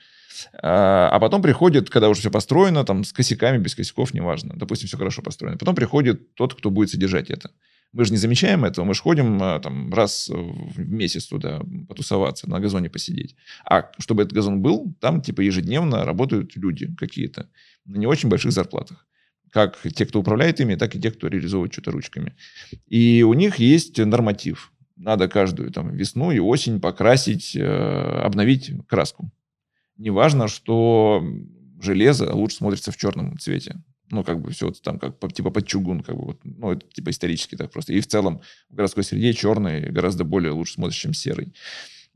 А, а потом приходит, когда уже все построено, там с косяками, без косяков, неважно. Допустим, все хорошо построено. Потом приходит тот, кто будет содержать это. Мы же не замечаем этого, мы же ходим э, там раз в месяц туда потусоваться, на газоне посидеть. А чтобы этот газон был, там типа ежедневно работают люди какие-то на не очень больших зарплатах как те, кто управляет ими, так и те, кто реализовывает что-то ручками. И у них есть норматив. Надо каждую там, весну и осень покрасить, э, обновить краску. Неважно, что железо лучше смотрится в черном цвете. Ну, как бы все вот там как типа под чугун, как бы вот, ну, это типа исторически так просто. И в целом в городской среде черный гораздо более лучше смотрится, чем серый.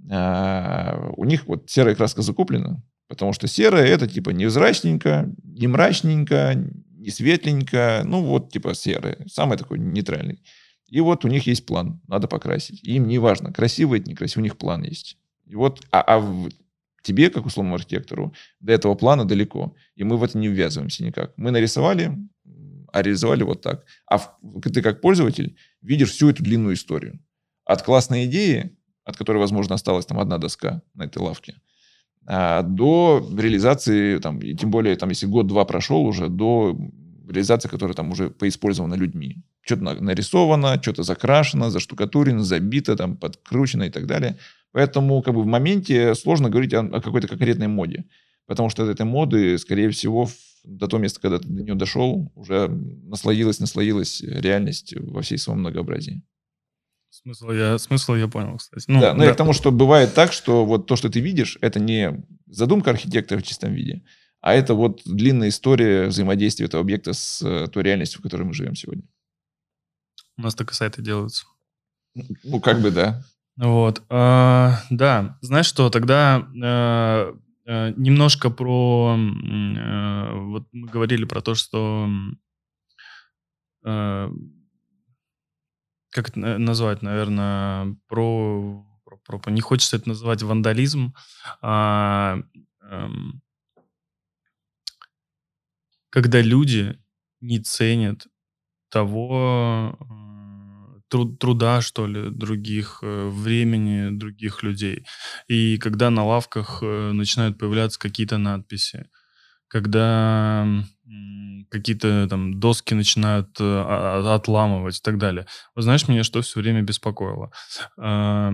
А, у них вот серая краска закуплена, потому что серая это типа невзрачненько, не мрачненько, не светленько, ну вот типа серый, самый такой нейтральный. И вот у них есть план, надо покрасить. им не важно, красиво это, некрасиво, у них план есть. И вот, а, а тебе, как условному архитектору, до этого плана далеко. И мы в это не ввязываемся никак. Мы нарисовали, а реализовали вот так. А в, ты как пользователь видишь всю эту длинную историю. От классной идеи, от которой, возможно, осталась там одна доска на этой лавке, до реализации, там, и тем более, там, если год-два прошел уже, до реализации, которая там уже поиспользована людьми. Что-то нарисовано, что-то закрашено, заштукатурено, забито, там, подкручено и так далее. Поэтому как бы, в моменте сложно говорить о, о какой-то конкретной моде. Потому что от этой моды, скорее всего, до того места, когда ты до нее дошел, уже наслоилась, наслоилась реальность во всей своем многообразии.
Смысл я, смысл я понял, кстати.
Ну, да, но да. я к тому, что бывает так, что вот то, что ты видишь, это не задумка архитектора в чистом виде, а это вот длинная история взаимодействия этого объекта с э, той реальностью, в которой мы живем сегодня.
У нас и сайты делаются.
Ну, как бы да.
Вот, а, да. Знаешь что, тогда а, а, немножко про... А, вот мы говорили про то, что... Как это назвать, наверное, про, про, про не хочется это называть вандализм, а, эм, когда люди не ценят того э, труд, труда, что ли, других, э, времени других людей. И когда на лавках э, начинают появляться какие-то надписи, когда какие-то там доски начинают э, отламывать и так далее. Вот знаешь, меня что все время беспокоило? Э,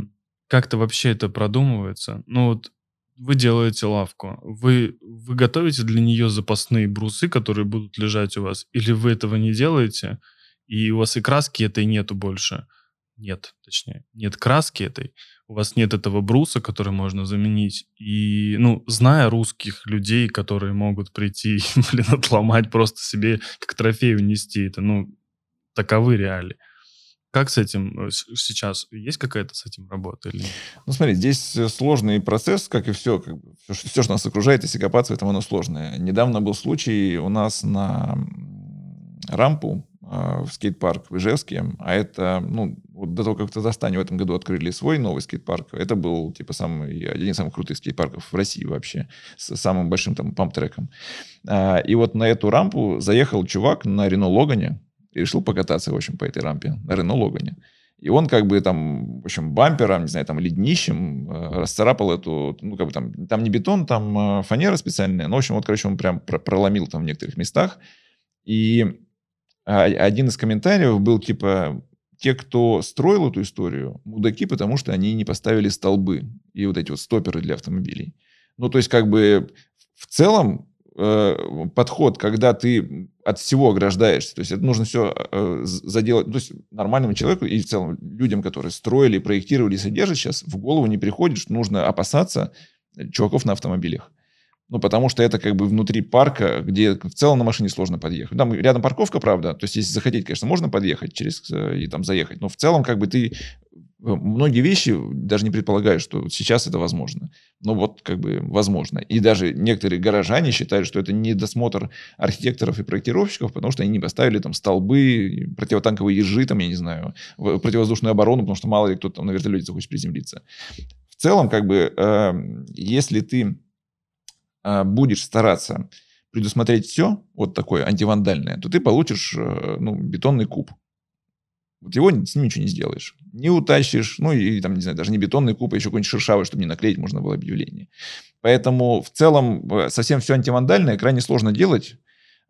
как-то вообще это продумывается? Ну вот вы делаете лавку, вы, вы готовите для нее запасные брусы, которые будут лежать у вас, или вы этого не делаете, и у вас и краски этой нету больше? Нет, точнее, нет краски этой, у вас нет этого бруса, который можно заменить. И, ну, зная русских людей, которые могут прийти, блин, отломать просто себе, как трофей унести, это, ну, таковы реалии. Как с этим э, сейчас? Есть какая-то с этим работа или?
Ну, смотри, здесь э, сложный процесс, как и все. Как все, все, что нас окружает, если копаться в этом, оно сложное. Недавно был случай у нас на рампу в скейт-парк в Ижевске, а это, ну, вот до того, как в Татарстане в этом году открыли свой новый скейт-парк, это был, типа, самый, один из самых крутых скейт-парков в России вообще, с самым большим там памп-треком. А, и вот на эту рампу заехал чувак на Рено Логане и решил покататься, в общем, по этой рампе, на Рено Логане. И он как бы там, в общем, бампером, не знаю, там, или днищем э, расцарапал эту, ну, как бы там, там не бетон, там э, фанера специальная, но, в общем, вот, короче, он прям проломил там в некоторых местах. И один из комментариев был типа, те, кто строил эту историю, мудаки, потому что они не поставили столбы и вот эти вот стоперы для автомобилей. Ну, то есть, как бы в целом э, подход, когда ты от всего ограждаешься, то есть это нужно все э, заделать, то есть нормальному человеку и в целом людям, которые строили, проектировали и содержат сейчас, в голову не приходит, что нужно опасаться чуваков на автомобилях. Ну, потому что это как бы внутри парка, где в целом на машине сложно подъехать. Там рядом парковка, правда. То есть, если захотеть, конечно, можно подъехать через э, и там заехать. Но в целом, как бы ты э, многие вещи даже не предполагаешь, что сейчас это возможно. Ну вот как бы возможно. И даже некоторые горожане считают, что это недосмотр архитекторов и проектировщиков, потому что они не поставили там столбы, противотанковые ежи, там, я не знаю, противовоздушную оборону, потому что мало ли кто там на вертолете захочет приземлиться. В целом, как бы, э, если ты будешь стараться предусмотреть все, вот такое антивандальное, то ты получишь э, ну, бетонный куб. Вот его с ним ничего не сделаешь. Не утащишь, ну и там, не знаю, даже не бетонный куб, а еще какой-нибудь шершавый, чтобы не наклеить можно было объявление. Поэтому в целом э, совсем все антивандальное крайне сложно делать,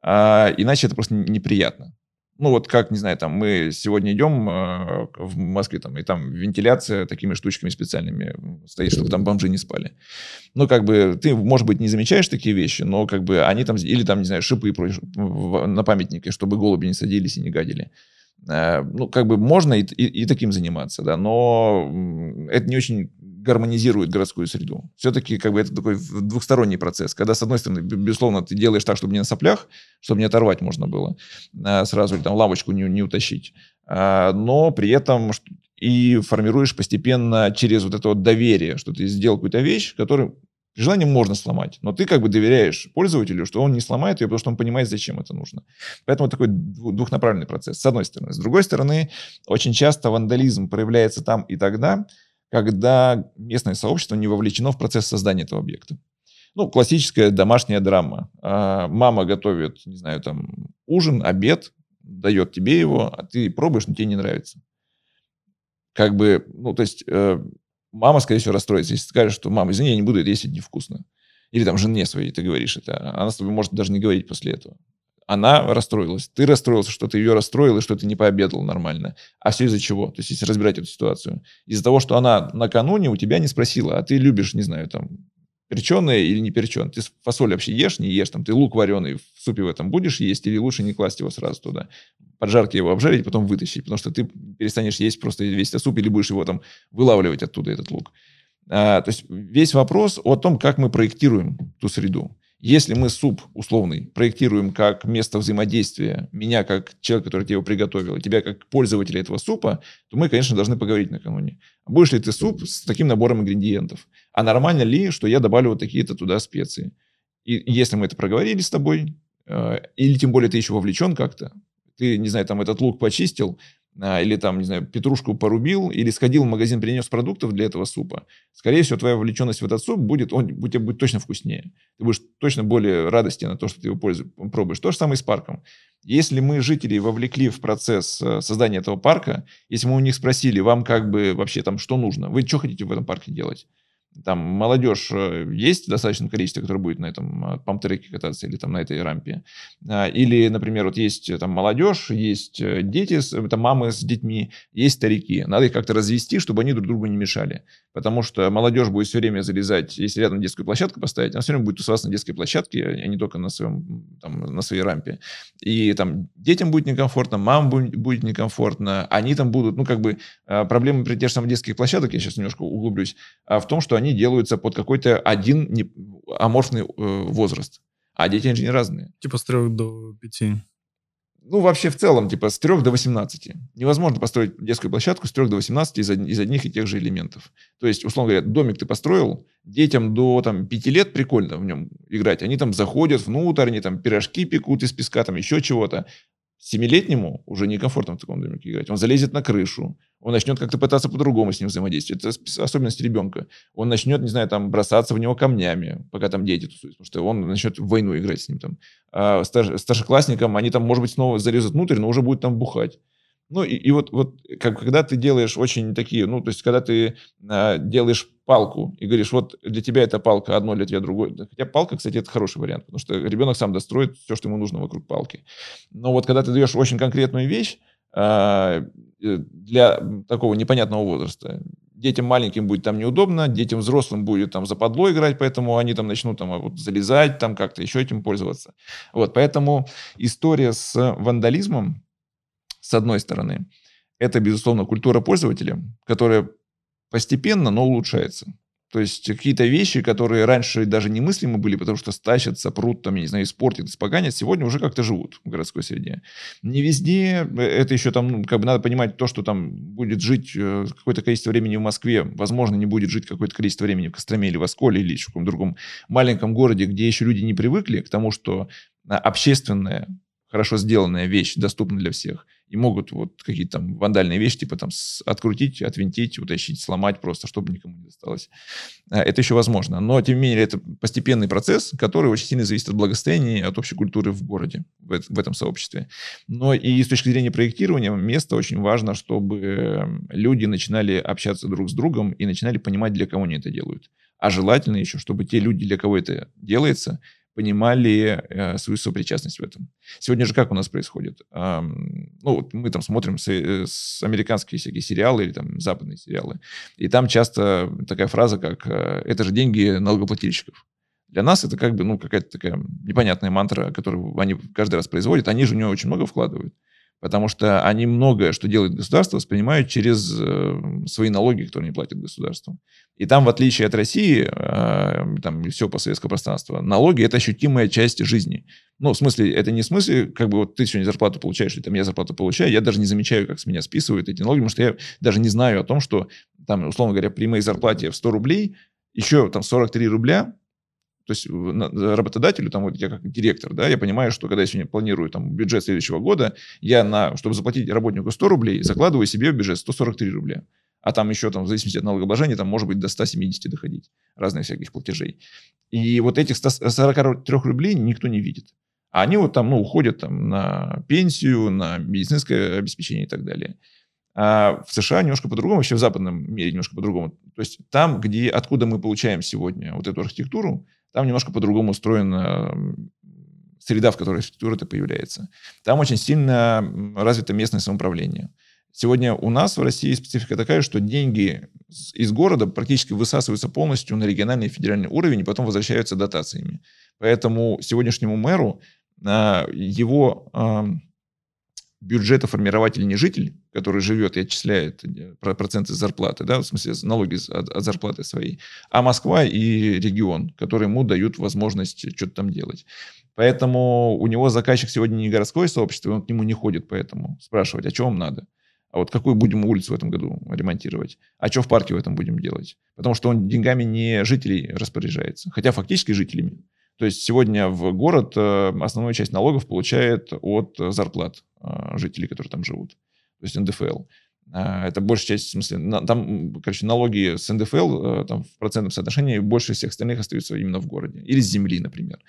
а, иначе это просто неприятно. Ну вот как, не знаю, там мы сегодня идем э, в Москве, там, и там вентиляция такими штучками специальными стоит, чтобы там бомжи не спали. Ну как бы ты, может быть, не замечаешь такие вещи, но как бы они там, или там, не знаю, шипы на памятнике, чтобы голуби не садились и не гадили. Э, ну, как бы можно и, и, и таким заниматься, да, но это не очень гармонизирует городскую среду. Все-таки как бы это такой двухсторонний процесс, когда, с одной стороны, безусловно, ты делаешь так, чтобы не на соплях, чтобы не оторвать можно было э, сразу, или там лавочку не, не утащить, э, но при этом и формируешь постепенно через вот это вот доверие, что ты сделал какую-то вещь, которую при желании можно сломать, но ты как бы доверяешь пользователю, что он не сломает ее, потому что он понимает, зачем это нужно. Поэтому такой двухнаправленный процесс, с одной стороны. С другой стороны, очень часто вандализм проявляется там и тогда, когда местное сообщество не вовлечено в процесс создания этого объекта. Ну, классическая домашняя драма. А, мама готовит, не знаю, там, ужин, обед, дает тебе его, а ты пробуешь, но тебе не нравится. Как бы, ну, то есть э, мама, скорее всего, расстроится, если скажешь, что мама, извини, я не буду это есть, это невкусно. Или там жене своей ты говоришь это. Она с тобой может даже не говорить после этого. Она расстроилась. Ты расстроился, что ты ее расстроил, и что ты не пообедал нормально. А все из-за чего? То есть, если разбирать эту ситуацию. Из-за того, что она накануне у тебя не спросила, а ты любишь, не знаю, там, перченое или не перченое. Ты фасоль вообще ешь, не ешь, там, ты лук вареный в супе в этом будешь есть, или лучше не класть его сразу туда. Поджарки его обжарить, потом вытащить, потому что ты перестанешь есть просто весь этот суп, или будешь его там вылавливать оттуда, этот лук. А, то есть весь вопрос о том, как мы проектируем ту среду. Если мы суп условный проектируем как место взаимодействия, меня как человек, который тебе его приготовил, и тебя как пользователя этого супа, то мы, конечно, должны поговорить накануне. Будешь ли ты суп с таким набором ингредиентов? А нормально ли, что я добавлю вот такие-то туда специи? И если мы это проговорили с тобой, э, или тем более ты еще вовлечен как-то, ты, не знаю, там этот лук почистил, или там, не знаю, петрушку порубил, или сходил в магазин, принес продуктов для этого супа, скорее всего, твоя вовлеченность в этот суп будет, он тебе будет точно вкуснее. Ты будешь точно более радостен на то, что ты его пробуешь. То же самое и с парком. Если мы жителей вовлекли в процесс э, создания этого парка, если мы у них спросили, вам как бы вообще там что нужно, вы что хотите в этом парке делать? Там молодежь э, есть достаточное количество, которое будет на этом э, памп-треке кататься или там на этой рампе. А, или, например, вот есть э, там молодежь, есть дети, это мамы с детьми, есть старики. Надо их как-то развести, чтобы они друг другу не мешали. Потому что молодежь будет все время залезать, если рядом детскую площадку поставить, она все время будет тусоваться на детской площадке, а не только на, своем, там, на своей рампе. И там детям будет некомфортно, мамам будет, будет некомфортно, они там будут, ну, как бы, проблемы при тех же самых детских площадок, я сейчас немножко углублюсь, в том, что они делаются под какой-то один не, аморфный э, возраст. А дети, они же не разные.
Типа с трех до пяти.
Ну, вообще в целом, типа с трех до 18. Невозможно построить детскую площадку с трех до 18 из, из одних и тех же элементов. То есть, условно говоря, домик ты построил, детям до там, 5 лет прикольно в нем играть. Они там заходят внутрь, они там пирожки пекут из песка, там еще чего-то. Семилетнему уже некомфортно в таком домике играть. Он залезет на крышу, он начнет как-то пытаться по-другому с ним взаимодействовать. Это особенность ребенка. Он начнет, не знаю, там бросаться в него камнями, пока там дети тусуются, потому что он начнет в войну играть с ним там. А старш, старшеклассникам они там, может быть, снова залезут внутрь, но уже будет там бухать. Ну и, и вот, вот как, когда ты делаешь очень такие, ну то есть когда ты а, делаешь палку и говоришь, вот для тебя это палка одно, для тебя другое. Хотя палка, кстати, это хороший вариант, потому что ребенок сам достроит все, что ему нужно вокруг палки. Но вот когда ты даешь очень конкретную вещь а, э, для такого непонятного возраста, детям маленьким будет там неудобно, детям взрослым будет там западло играть, поэтому они там начнут там вот залезать, там как-то еще этим пользоваться. Вот, поэтому история с вандализмом, с одной стороны, это, безусловно, культура пользователя, которая постепенно, но улучшается. То есть какие-то вещи, которые раньше даже немыслимы были, потому что стащатся, прут, там, я не знаю, испортят, испоганят, сегодня уже как-то живут в городской среде. Не везде, э, это еще там, ну, как бы надо понимать то, что там будет жить э, какое-то количество времени в Москве, возможно, не будет жить какое-то количество времени в Костроме или в Осколе или в каком-то другом маленьком городе, где еще люди не привыкли к тому, что а, общественное хорошо сделанная вещь доступна для всех. И могут вот какие-то там вандальные вещи, типа там открутить, отвинтить, утащить, сломать просто, чтобы никому не досталось. А, это еще возможно. Но, тем не менее, это постепенный процесс, который очень сильно зависит от благосостояния, от общей культуры в городе, в этом сообществе. Но и с точки зрения проектирования место очень важно, чтобы люди начинали общаться друг с другом и начинали понимать, для кого они это делают. А желательно еще, чтобы те люди, для кого это делается, понимали э, свою сопричастность в этом. Сегодня же как у нас происходит? Ну, вот мы там смотрим с, э, с американские всякие сериалы или там западные сериалы, и там часто такая фраза, как э, «это же деньги налогоплательщиков». Для нас это как бы, ну, какая-то такая непонятная мантра, которую они каждый раз производят. Они же у него очень много вкладывают потому что они многое, что делает государство, воспринимают через э, свои налоги, которые они платят государству. И там, в отличие от России, э, там все постсоветское пространство, налоги – это ощутимая часть жизни. Ну, в смысле, это не в смысле, как бы вот ты сегодня зарплату получаешь, или там я зарплату получаю, я даже не замечаю, как с меня списывают эти налоги, потому что я даже не знаю о том, что там, условно говоря, при моей зарплате в 100 рублей еще там 43 рубля то есть работодателю, там вот я как директор, да, я понимаю, что когда я сегодня планирую там бюджет следующего года, я на, чтобы заплатить работнику 100 рублей, закладываю себе в бюджет 143 рубля. А там еще, там, в зависимости от налогообложения, там может быть до 170 доходить, разных всяких платежей. И вот этих 143 рублей никто не видит. А они вот там, ну, уходят там на пенсию, на медицинское обеспечение и так далее. А в США немножко по-другому, вообще в западном мире немножко по-другому. То есть там, где, откуда мы получаем сегодня вот эту архитектуру, там немножко по-другому устроена среда, в которой архитектура это появляется. Там очень сильно развито местное самоуправление. Сегодня у нас в России специфика такая, что деньги из города практически высасываются полностью на региональный и федеральный уровень и потом возвращаются дотациями. Поэтому сегодняшнему мэру а, его бюджетоформирователь не житель, который живет и отчисляет э, проценты зарплаты, да, в смысле налоги от, от зарплаты своей, а Москва и регион, которые ему дают возможность что-то там делать. Поэтому у него заказчик сегодня не городское сообщество, он к нему не ходит поэтому спрашивать, а что вам надо? А вот какую будем улицу в этом году ремонтировать? А что в парке в этом будем делать? Потому что он деньгами не жителей распоряжается, хотя фактически жителями. То есть сегодня в город э, основную часть налогов получает от зарплат э, жителей, которые там живут. То есть НДФЛ. Э, это большая часть, в смысле, там, короче, налоги с НДФЛ там, в процентном соотношении больше всех остальных остаются именно в городе. Или с земли, например.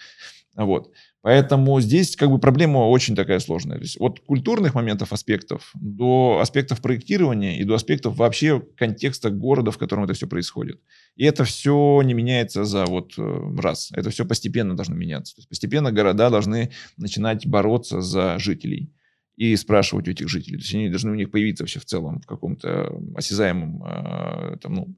Вот. Поэтому здесь как бы проблема очень такая сложная. То есть от культурных моментов, аспектов, до аспектов проектирования и до аспектов вообще контекста города, в котором это все происходит. И это все не меняется за вот э, раз. Это все постепенно должно меняться. То есть постепенно города должны начинать бороться за жителей и спрашивать у этих жителей. То есть они должны у них появиться вообще в целом в каком-то осязаемом э, там, ну,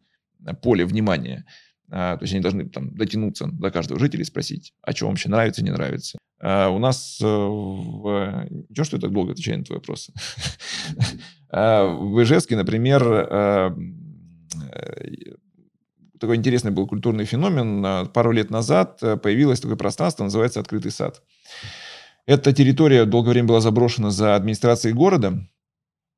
поле внимания. А, то есть они должны там дотянуться до каждого жителя и спросить, а что вам вообще нравится, не нравится. А у нас э, в... Ничего, что я так долго отвечаю на твой вопрос. А в Ижевске, например, э, такой интересный был культурный феномен. Пару лет назад появилось такое пространство, называется «Открытый сад». Эта территория долгое время была заброшена за администрацией города, а,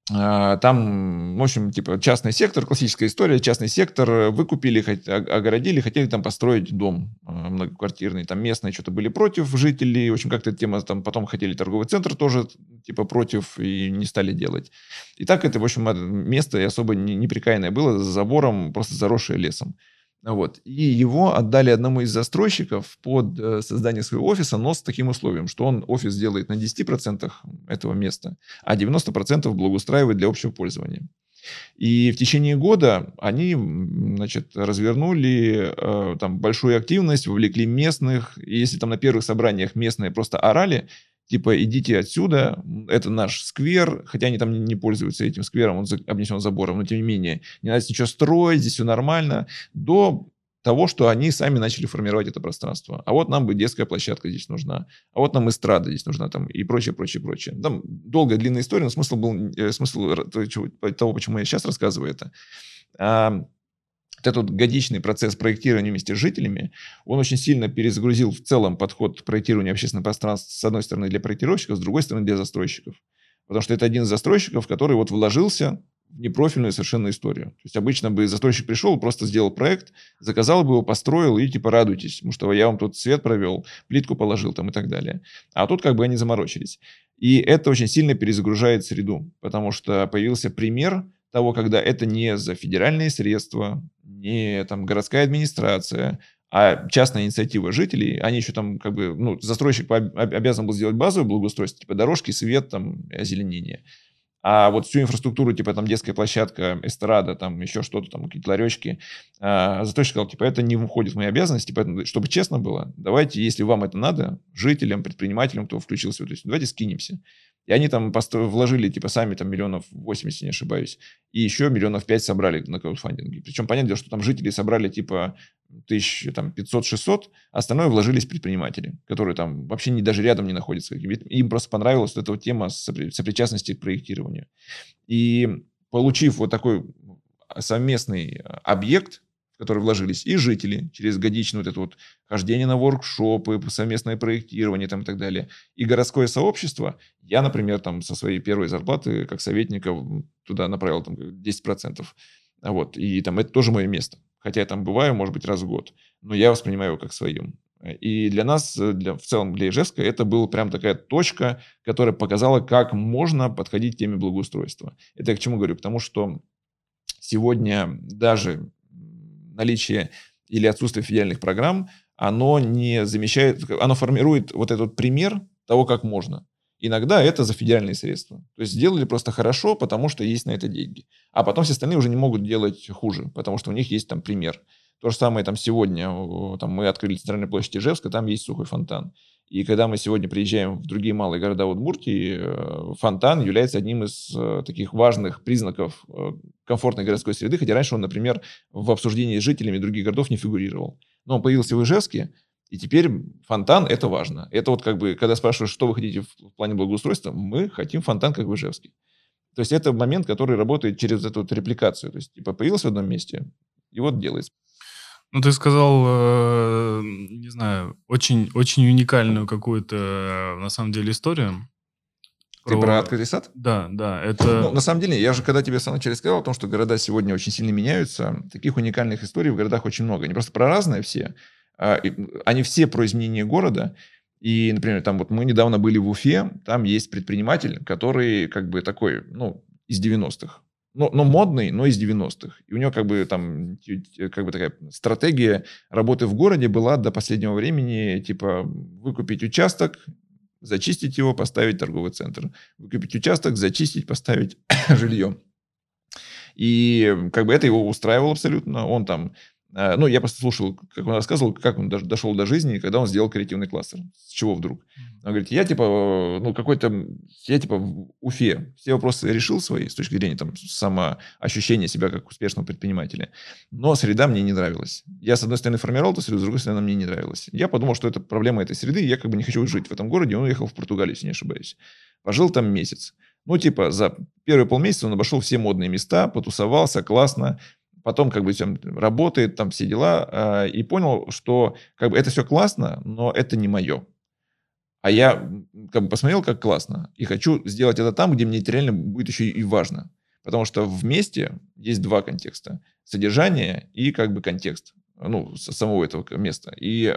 там, в общем, типа частный сектор, классическая история, частный сектор, э, выкупили, огородили, хотели там построить дом а, многоквартирный. Там местные что-то были против жителей, в общем, как-то тема, там потом хотели торговый центр тоже типа против и не стали делать. И так это, в общем, место особо неприкаянное было, за забором, просто заросшее лесом. Вот. И его отдали одному из застройщиков под э, создание своего офиса, но с таким условием, что он офис делает на 10% этого места, а 90% благоустраивает для общего пользования. И в течение года они значит, развернули э, там, большую активность, вовлекли местных. И если там на первых собраниях местные просто орали, типа, идите отсюда, это наш сквер, хотя они там не пользуются этим сквером, он обнесен забором, но тем не менее, не надо ничего строить, здесь все нормально, до того, что они сами начали формировать это пространство. А вот нам бы детская площадка здесь нужна, а вот нам эстрада здесь нужна, там, и прочее, прочее, прочее. Там долгая, длинная история, но смысл был, э, смысл того, почему я сейчас рассказываю это. Этот годичный процесс проектирования вместе с жителями, он очень сильно перезагрузил в целом подход проектирования общественного пространства, с одной стороны, для проектировщиков, с другой стороны, для застройщиков. Потому что это один из застройщиков, который вот вложился в непрофильную совершенно историю. То есть обычно бы застройщик пришел, просто сделал проект, заказал бы его, построил и типа радуйтесь, потому что я вам тут свет провел, плитку положил там и так далее. А тут как бы они заморочились. И это очень сильно перезагружает среду, потому что появился пример того, когда это не за федеральные средства, не там городская администрация, а частная инициатива жителей, они еще там как бы, ну, застройщик обязан был сделать базовое благоустройство, типа дорожки, свет, там, озеленение. А вот всю инфраструктуру, типа там детская площадка, эстрада, там еще что-то, там какие-то ларечки, а, застройщик сказал, типа это не входит в мои обязанности, поэтому, чтобы честно было, давайте, если вам это надо, жителям, предпринимателям, кто включился, то есть давайте скинемся. И они там вложили, типа, сами там миллионов 80, не ошибаюсь. И еще миллионов 5 собрали на краудфандинге. Причем понятно, что там жители собрали, типа, тысяч, там, 500-600, а остальное вложились предприниматели, которые там вообще не, даже рядом не находятся. Им просто понравилась вот эта вот тема сопричастности к проектированию. И получив вот такой совместный объект, которые вложились и жители через годичное вот это вот хождение на воркшопы, совместное проектирование там и так далее, и городское сообщество. Я, например, там со своей первой зарплаты как советника туда направил там 10%. Вот, и там это тоже мое место. Хотя я там бываю, может быть, раз в год. Но я воспринимаю его как своим. И для нас, для, в целом для Ижевска, это была прям такая точка, которая показала, как можно подходить к теме благоустройства. Это я к чему говорю? К тому, что сегодня даже наличие или отсутствие федеральных программ, оно не замещает, оно формирует вот этот пример того, как можно. Иногда это за федеральные средства. То есть сделали просто хорошо, потому что есть на это деньги. А потом все остальные уже не могут делать хуже, потому что у них есть там пример. То же самое там сегодня, там мы открыли центральную площадь Ижевска, там есть сухой фонтан. И когда мы сегодня приезжаем в другие малые города Удмуртии, э, фонтан является одним из э, таких важных признаков э, комфортной городской среды, хотя раньше он, например, в обсуждении с жителями других городов не фигурировал. Но он появился в Ижевске, и теперь фонтан – это важно. Это вот как бы, когда спрашиваешь, что вы хотите в плане благоустройства, мы хотим фонтан, как в Ижевске. То есть это момент, который работает через эту вот репликацию. То есть типа появился в одном месте, и вот делается.
Ну, ты сказал, э, не знаю, очень, очень уникальную какую-то, э, на самом деле, историю.
Ты про, про открытый сад?
Да, да. Это...
Ну, на самом деле, я же когда тебе в самом начале сказал о том, что города сегодня очень сильно меняются, таких уникальных историй в городах очень много. Они просто про разные все. А, они все про изменение города. И, например, там вот мы недавно были в Уфе, там есть предприниматель, который как бы такой, ну, из 90-х но, но модный, но из 90-х. И у него как бы там как бы такая стратегия работы в городе была до последнего времени, типа выкупить участок, зачистить его, поставить торговый центр. Выкупить участок, зачистить, поставить жилье. И как бы это его устраивало абсолютно. Он там ну, я просто слушал, как он рассказывал, как он дошел до жизни, когда он сделал креативный кластер. С чего вдруг? Он говорит, я типа, ну, какой-то, я типа в Уфе все вопросы решил свои с точки зрения там самоощущения себя как успешного предпринимателя. Но среда мне не нравилась. Я, с одной стороны, формировал эту среду, с другой стороны, она мне не нравилась. Я подумал, что это проблема этой среды, и я как бы не хочу жить в этом городе. Он уехал в Португалию, если не ошибаюсь. Пожил там месяц. Ну, типа, за первые полмесяца он обошел все модные места, потусовался, классно, потом как бы там работает, там все дела, э, и понял, что как бы это все классно, но это не мое. А я как бы посмотрел, как классно, и хочу сделать это там, где мне это реально будет еще и важно. Потому что вместе есть два контекста. Содержание и как бы контекст ну, самого этого места. И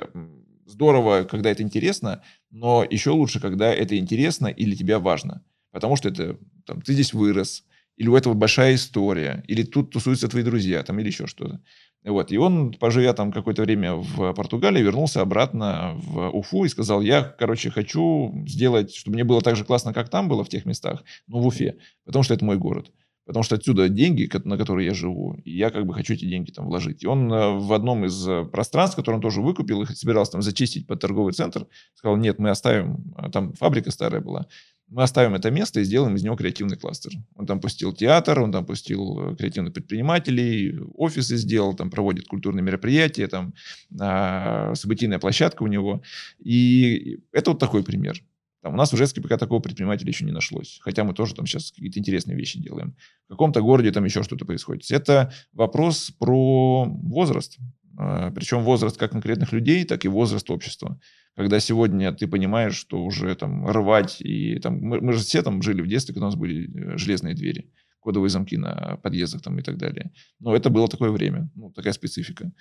здорово, когда это интересно, но еще лучше, когда это интересно или тебя важно. Потому что это, там, ты здесь вырос, или у этого большая история, или тут тусуются твои друзья, там, или еще что-то. Вот. И он, поживя там какое-то время в Португалии, вернулся обратно в Уфу и сказал, я, короче, хочу сделать, чтобы мне было так же классно, как там было в тех местах, но в Уфе, потому что это мой город. Потому что отсюда деньги, на которые я живу, и я как бы хочу эти деньги там вложить. И он э, в одном из э, пространств, которое он тоже выкупил, и собирался там зачистить под торговый центр, сказал, нет, мы оставим, а там фабрика старая была, мы оставим это место и сделаем из него креативный кластер. Он там пустил театр, он там пустил э, креативных предпринимателей, офисы сделал, там проводит культурные мероприятия, там а, событийная площадка у него. И это вот такой пример. Там у нас в Ижевске пока такого предпринимателя еще не нашлось. Хотя мы тоже там сейчас какие-то интересные вещи делаем. В каком-то городе там еще что-то происходит. Это вопрос про возраст. А, Причем возраст как конкретных людей, так и возраст общества. Когда сегодня ты понимаешь, что уже там рвать и там... Мы, мы же все там жили в детстве, когда у нас были э, железные двери кодовые замки на подъездах там и так далее. Но это было такое время, ну, такая специфика.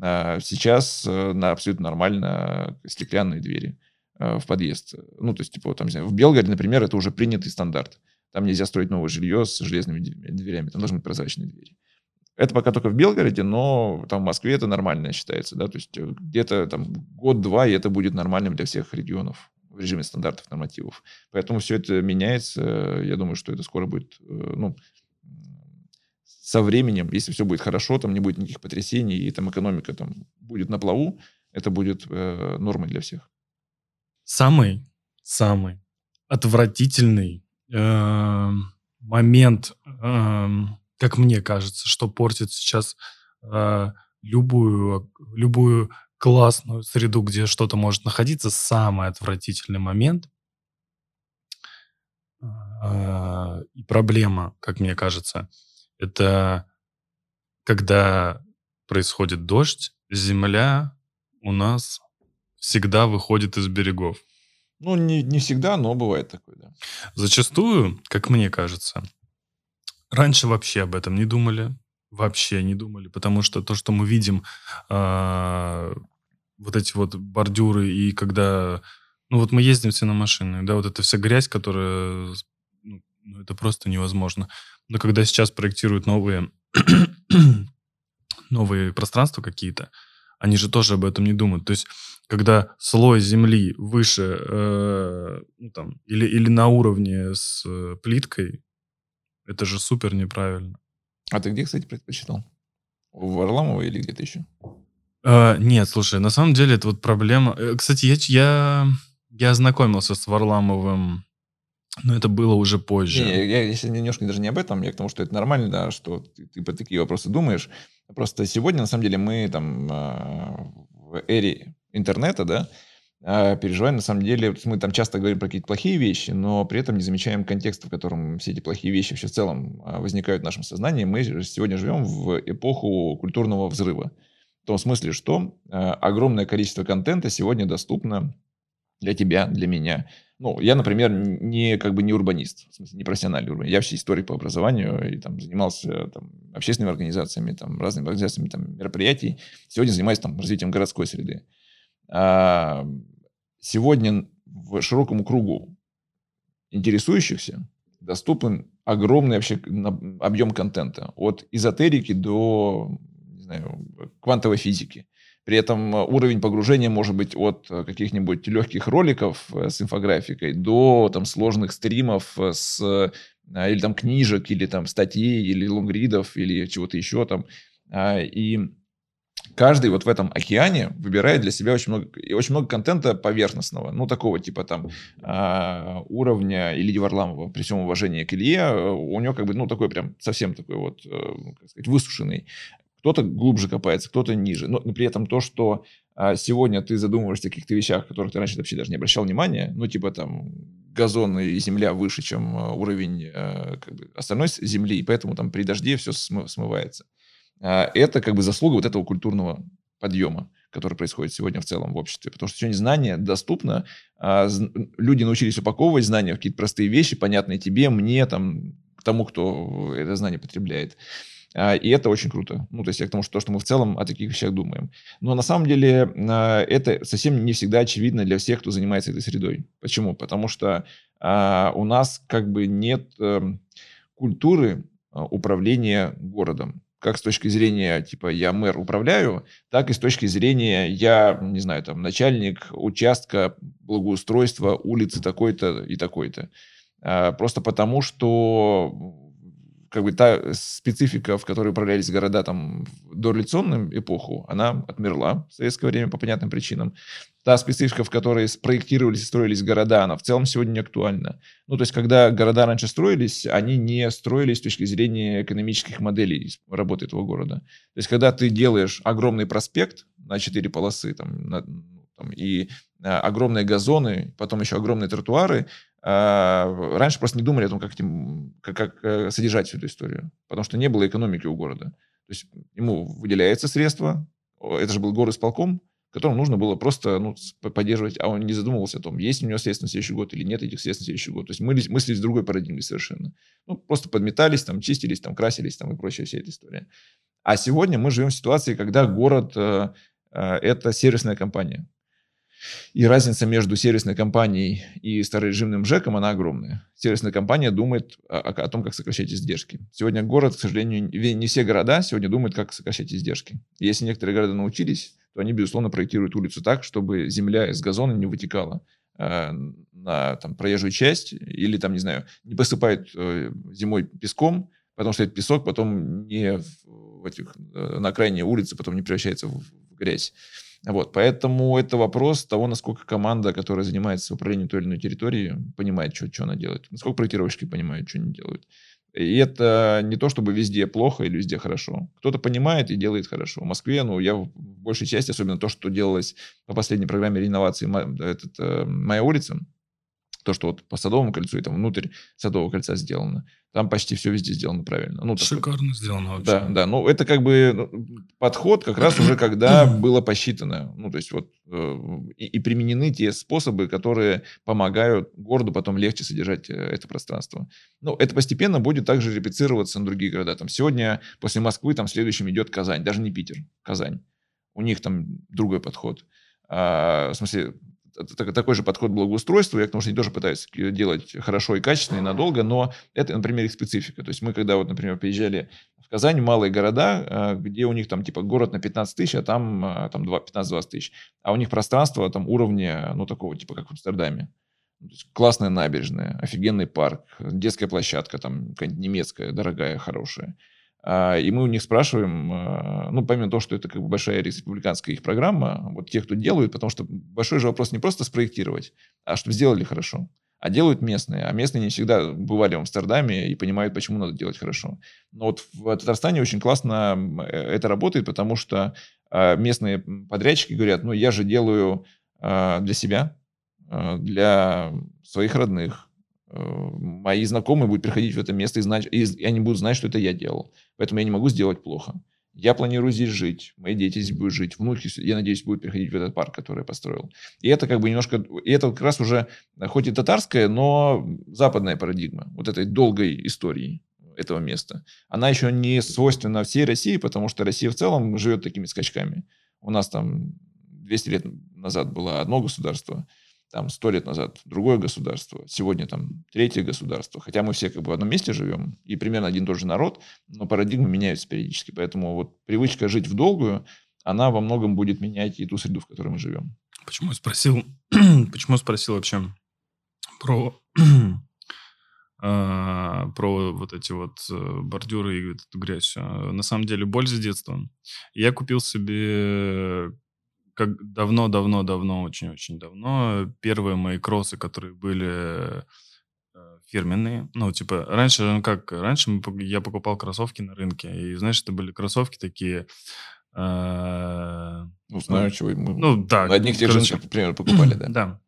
А сейчас э, на абсолютно нормально стеклянные двери э, в подъезд. Ну, то есть, типа, там, в Белгороде, например, это уже принятый стандарт. Там нельзя строить новое жилье с железными дверями, там должны быть прозрачные двери. Это пока только в Белгороде, но там в Москве это нормально считается, да, то есть э, где-то там год-два, и это будет нормальным для всех регионов в режиме стандартов, нормативов. Поэтому все это меняется. Я думаю, что это скоро будет, э, ну, со временем, если все будет хорошо, там не будет никаких потрясений, и там экономика там будет на плаву, это будет э, нормой для всех.
Самый, самый отвратительный э, момент, э, как мне кажется, что портит сейчас э, любую, любую классную среду, где что-то может находиться, самый отвратительный момент а, и проблема, как мне кажется, это когда происходит дождь, земля у нас всегда выходит из берегов.
Ну, не, не всегда, но бывает такое, да.
Зачастую, как мне кажется, раньше вообще об этом не думали, вообще не думали, потому что то, что мы видим э, вот эти вот бордюры, и когда... Ну, вот мы ездим все на машины, да, вот эта вся грязь, которая... Ну, ну это просто невозможно. Но когда сейчас проектируют новые, новые пространства какие-то, они же тоже об этом не думают. То есть, когда слой земли выше, э, ну, там, или, или на уровне с э, плиткой, это же супер неправильно.
А ты где, кстати, предпочитал? В Варламово или где-то еще?
А, нет, слушай, на самом деле это вот проблема. Э, кстати, я, я, я ознакомился с Варламовым, но это было уже позже.
Не, я, я немножко даже не об этом, я к тому, что это нормально, да, что ты, ты по такие вопросы думаешь. Просто сегодня, на самом деле, мы там а, в эре интернета, да, переживаем, на самом деле, мы там часто говорим про какие-то плохие вещи, но при этом не замечаем контекста, в котором все эти плохие вещи вообще в целом возникают в нашем сознании. Мы сегодня живем в эпоху культурного взрыва. В том смысле, что э, огромное количество контента сегодня доступно для тебя, для меня. Ну, я, например, не как бы не урбанист, в смысле, не профессиональный урбанист. Я вообще историк по образованию и там занимался там, общественными организациями, там, разными организациями там, мероприятий. Сегодня занимаюсь там развитием городской среды. Сегодня в широкому кругу интересующихся доступен огромный вообще объем контента. От эзотерики до знаю, квантовой физики. При этом э, уровень погружения может быть от э, каких-нибудь легких роликов э, с инфографикой до там, сложных стримов с, или там книжек, или там статей, или лонгридов, или чего-то еще там. А, и каждый вот в этом океане выбирает для себя очень много, очень много контента поверхностного, ну, такого типа там а, уровня Ильи Варламова, при всем уважении к Илье, у него как бы, ну, такой прям совсем такой вот, как сказать, высушенный кто-то глубже копается, кто-то ниже. Но при этом то, что а, сегодня ты задумываешься о каких-то вещах, которых ты раньше вообще даже не обращал внимания, ну, типа там газон и земля выше, чем а, уровень а, как бы, остальной земли, и поэтому там при дожде все смы- смывается. А, это как бы заслуга вот этого культурного подъема, который происходит сегодня в целом в обществе. Потому что сегодня знание доступно, а, люди научились упаковывать знания в какие-то простые вещи, понятные тебе, мне, там, тому, кто это знание потребляет. А, и это очень круто. Ну, то есть я к тому, что, то, что мы в целом о таких вещах думаем. Но на самом деле это совсем не всегда очевидно для всех, кто занимается этой средой. Почему? Потому что у нас как бы нет эм, культуры управления городом как с точки зрения, типа, я мэр управляю, так и с точки зрения, я, не знаю, там, начальник участка благоустройства улицы такой-то и такой-то. Просто потому, что как бы та специфика, в которой управлялись города там в эпоху, она отмерла в советское время по понятным причинам. Та специфика, в которой спроектировались и строились города, она в целом сегодня не актуальна. Ну, то есть, когда города раньше строились, они не строились с точки зрения экономических моделей работы этого города. То есть, когда ты делаешь огромный проспект на четыре полосы, там, на, там, и а, огромные газоны, потом еще огромные тротуары, раньше просто не думали о том, как, этим, как, как э, содержать всю эту историю, потому что не было экономики у города. То есть ему выделяется средства, это же был город с полком, которому нужно было просто ну, поддерживать, а он не задумывался о том, есть у него средства на следующий год или нет этих средств на следующий год. То есть мы мыслили с другой парадигмой совершенно. Ну, просто подметались, там, чистились, там, красились там, и прочая вся эта история. А сегодня мы живем в ситуации, когда город э, э, это сервисная компания. И разница между сервисной компанией и старорежимным ЖЭКом, она огромная. Сервисная компания думает о, о том, как сокращать издержки. Сегодня город, к сожалению, не все города сегодня думают, как сокращать издержки. если некоторые города научились, то они, безусловно, проектируют улицу так, чтобы земля из газона не вытекала э, на там, проезжую часть или, там, не знаю, не посыпают э, зимой песком, потому что этот песок потом не в, в этих, э, на окраине улицы потом не превращается в, в грязь. Вот, поэтому это вопрос того, насколько команда, которая занимается управлением той или иной территории, понимает, что, что она делает. Насколько проектировщики понимают, что они делают. И это не то, чтобы везде плохо или везде хорошо. Кто-то понимает и делает хорошо. В Москве, ну, я в большей части, особенно то, что делалось по последней программе реновации этот, э, «Моя улица», то, что вот по Садовому кольцу и там внутрь Садового кольца сделано. Там почти все везде сделано правильно. Ну,
Шикарно такой, сделано вообще.
Да, да. Ну, это как бы ну, подход как раз уже, когда было посчитано. Ну, то есть вот э, и, и применены те способы, которые помогают городу потом легче содержать э, это пространство. Ну, это постепенно будет также реплицироваться на другие города. Там сегодня после Москвы там следующим идет Казань. Даже не Питер, Казань. У них там другой подход. А, в смысле, такой же подход к благоустройству. Я к тому, что они тоже пытаются делать хорошо и качественно, и надолго, но это, например, их специфика. То есть мы, когда, вот, например, приезжали в Казань, малые города, а, где у них там типа город на 15 тысяч, а там, а, там 15-20 тысяч. А у них пространство там уровня, ну, такого типа, как в Амстердаме. Классная набережная, офигенный парк, детская площадка там немецкая, дорогая, хорошая. А, и мы у них спрашиваем, а, ну, помимо того, что это как бы большая республиканская их программа, вот тех, кто делают, потому что большой же вопрос не просто спроектировать, а чтобы сделали хорошо. А делают местные. А местные не всегда бывали в Амстердаме и понимают, почему надо делать хорошо. Но вот в Татарстане очень классно э, это работает, потому что а, местные подрядчики говорят, ну, я же делаю для себя, для своих родных, мои знакомые будут приходить в это место и знать, и они будут знать, что это я делал. Поэтому я не могу сделать плохо. Я планирую здесь жить, мои дети здесь будут жить, внуки, я надеюсь, будут приходить в этот парк, который я построил. И это как бы немножко, и это как раз уже, хоть и татарская, но западная парадигма вот этой долгой истории этого места. Она еще не свойственна всей России, потому что Россия в целом живет такими скачками. У нас там 200 лет назад было одно государство, там сто лет назад другое государство, сегодня там третье государство. Хотя мы все как бы в одном месте живем, и примерно один и тот же народ, но парадигмы меняются периодически. Поэтому вот привычка жить в долгую, она во многом будет менять и ту среду, в которой мы живем.
Почему я спросил, почему спросил вообще про а, про вот эти вот э, бордюры и эту грязь. А, на самом деле боль с детства. Я купил себе как давно-давно-давно, очень-очень давно, первые мои кроссы, которые были э, фирменные. Ну, типа, раньше, ну как, раньше мы, я покупал кроссовки на рынке, и, знаешь, это были кроссовки такие...
Э, ну, знаю, чего мы... Ну, да. На одних тех же например, покупали, да?
Да.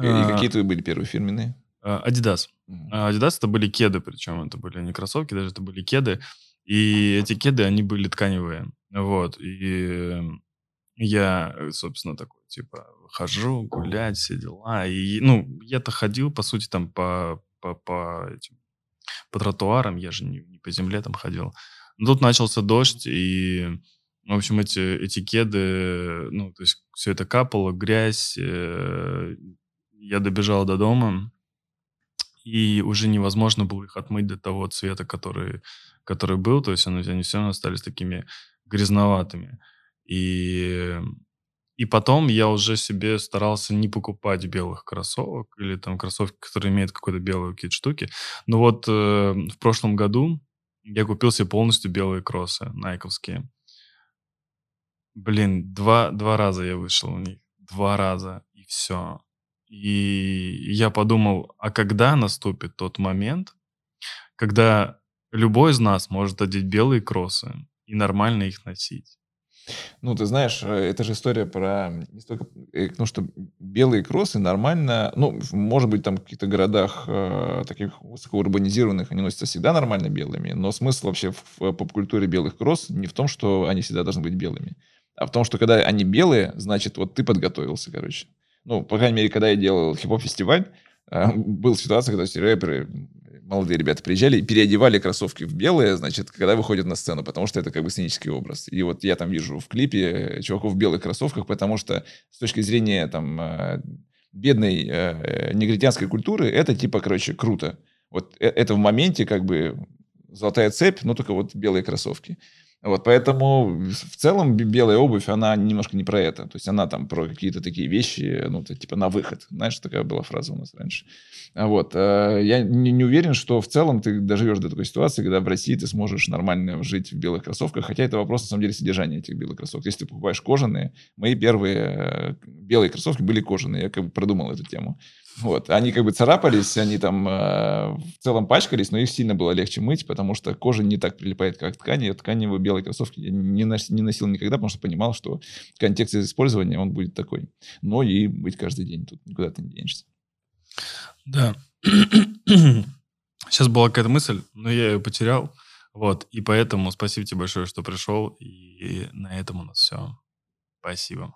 И, и какие твои были первые фирменные?
Adidas. Adidas это были кеды, причем это были не кроссовки, даже это были кеды. И эти кеды, они были тканевые. Вот. И я, э, собственно, такой, типа, хожу гулять, все дела. И, ну, я-то ходил, по сути, там по, по, по, этим, по тротуарам, я же не, не по земле там ходил. Но тут начался дождь, и, в общем, эти, эти кеды, ну, то есть все это капало, грязь. Э, я добежал до дома, и уже невозможно было их отмыть до того цвета, который, который был. То есть они, они все равно остались такими грязноватыми. И, и потом я уже себе старался не покупать белых кроссовок или там кроссовки, которые имеют какой-то белые какие-то штуки. Но вот э, в прошлом году я купил себе полностью белые кроссы, найковские. Блин, два, два раза я вышел в них. Два раза, и все. И я подумал, а когда наступит тот момент, когда любой из нас может одеть белые кроссы и нормально их носить?
Ну, ты знаешь, э, это же история про не столько, э, ну, что белые кроссы нормально, ну, может быть, там в каких-то городах э, таких высокоурбанизированных они носятся всегда нормально белыми, но смысл вообще в поп-культуре белых кросс не в том, что они всегда должны быть белыми, а в том, что когда они белые, значит, вот ты подготовился, короче. Ну, по крайней мере, когда я делал хип-хоп-фестиваль, э, была ситуация, когда рэперы молодые ребята приезжали и переодевали кроссовки в белые, значит, когда выходят на сцену, потому что это как бы сценический образ. И вот я там вижу в клипе чуваков в белых кроссовках, потому что с точки зрения там э, бедной э, негритянской культуры это типа, короче, круто. Вот э, это в моменте как бы золотая цепь, но только вот белые кроссовки. Вот, поэтому в целом белая обувь, она немножко не про это. То есть она там про какие-то такие вещи, ну, типа на выход. Знаешь, такая была фраза у нас раньше. А вот. Э, я не, не уверен, что в целом ты доживешь до такой ситуации, когда в России ты сможешь нормально жить в белых кроссовках. Хотя это вопрос, на самом деле, содержания этих белых кроссовок. Если ты покупаешь кожаные, мои первые э, белые кроссовки были кожаные. Я как бы продумал эту тему. Вот. Они как бы царапались, они там э, в целом пачкались, но их сильно было легче мыть, потому что кожа не так прилипает, как ткани. Тканевые белые кроссовки я не, носил, не носил никогда, потому что понимал, что контекст использования, он будет такой. Но и быть каждый день тут никуда ты не денешься.
Да. Сейчас была какая-то мысль, но я ее потерял. Вот. И поэтому спасибо тебе большое, что пришел. И на этом у нас все. Спасибо.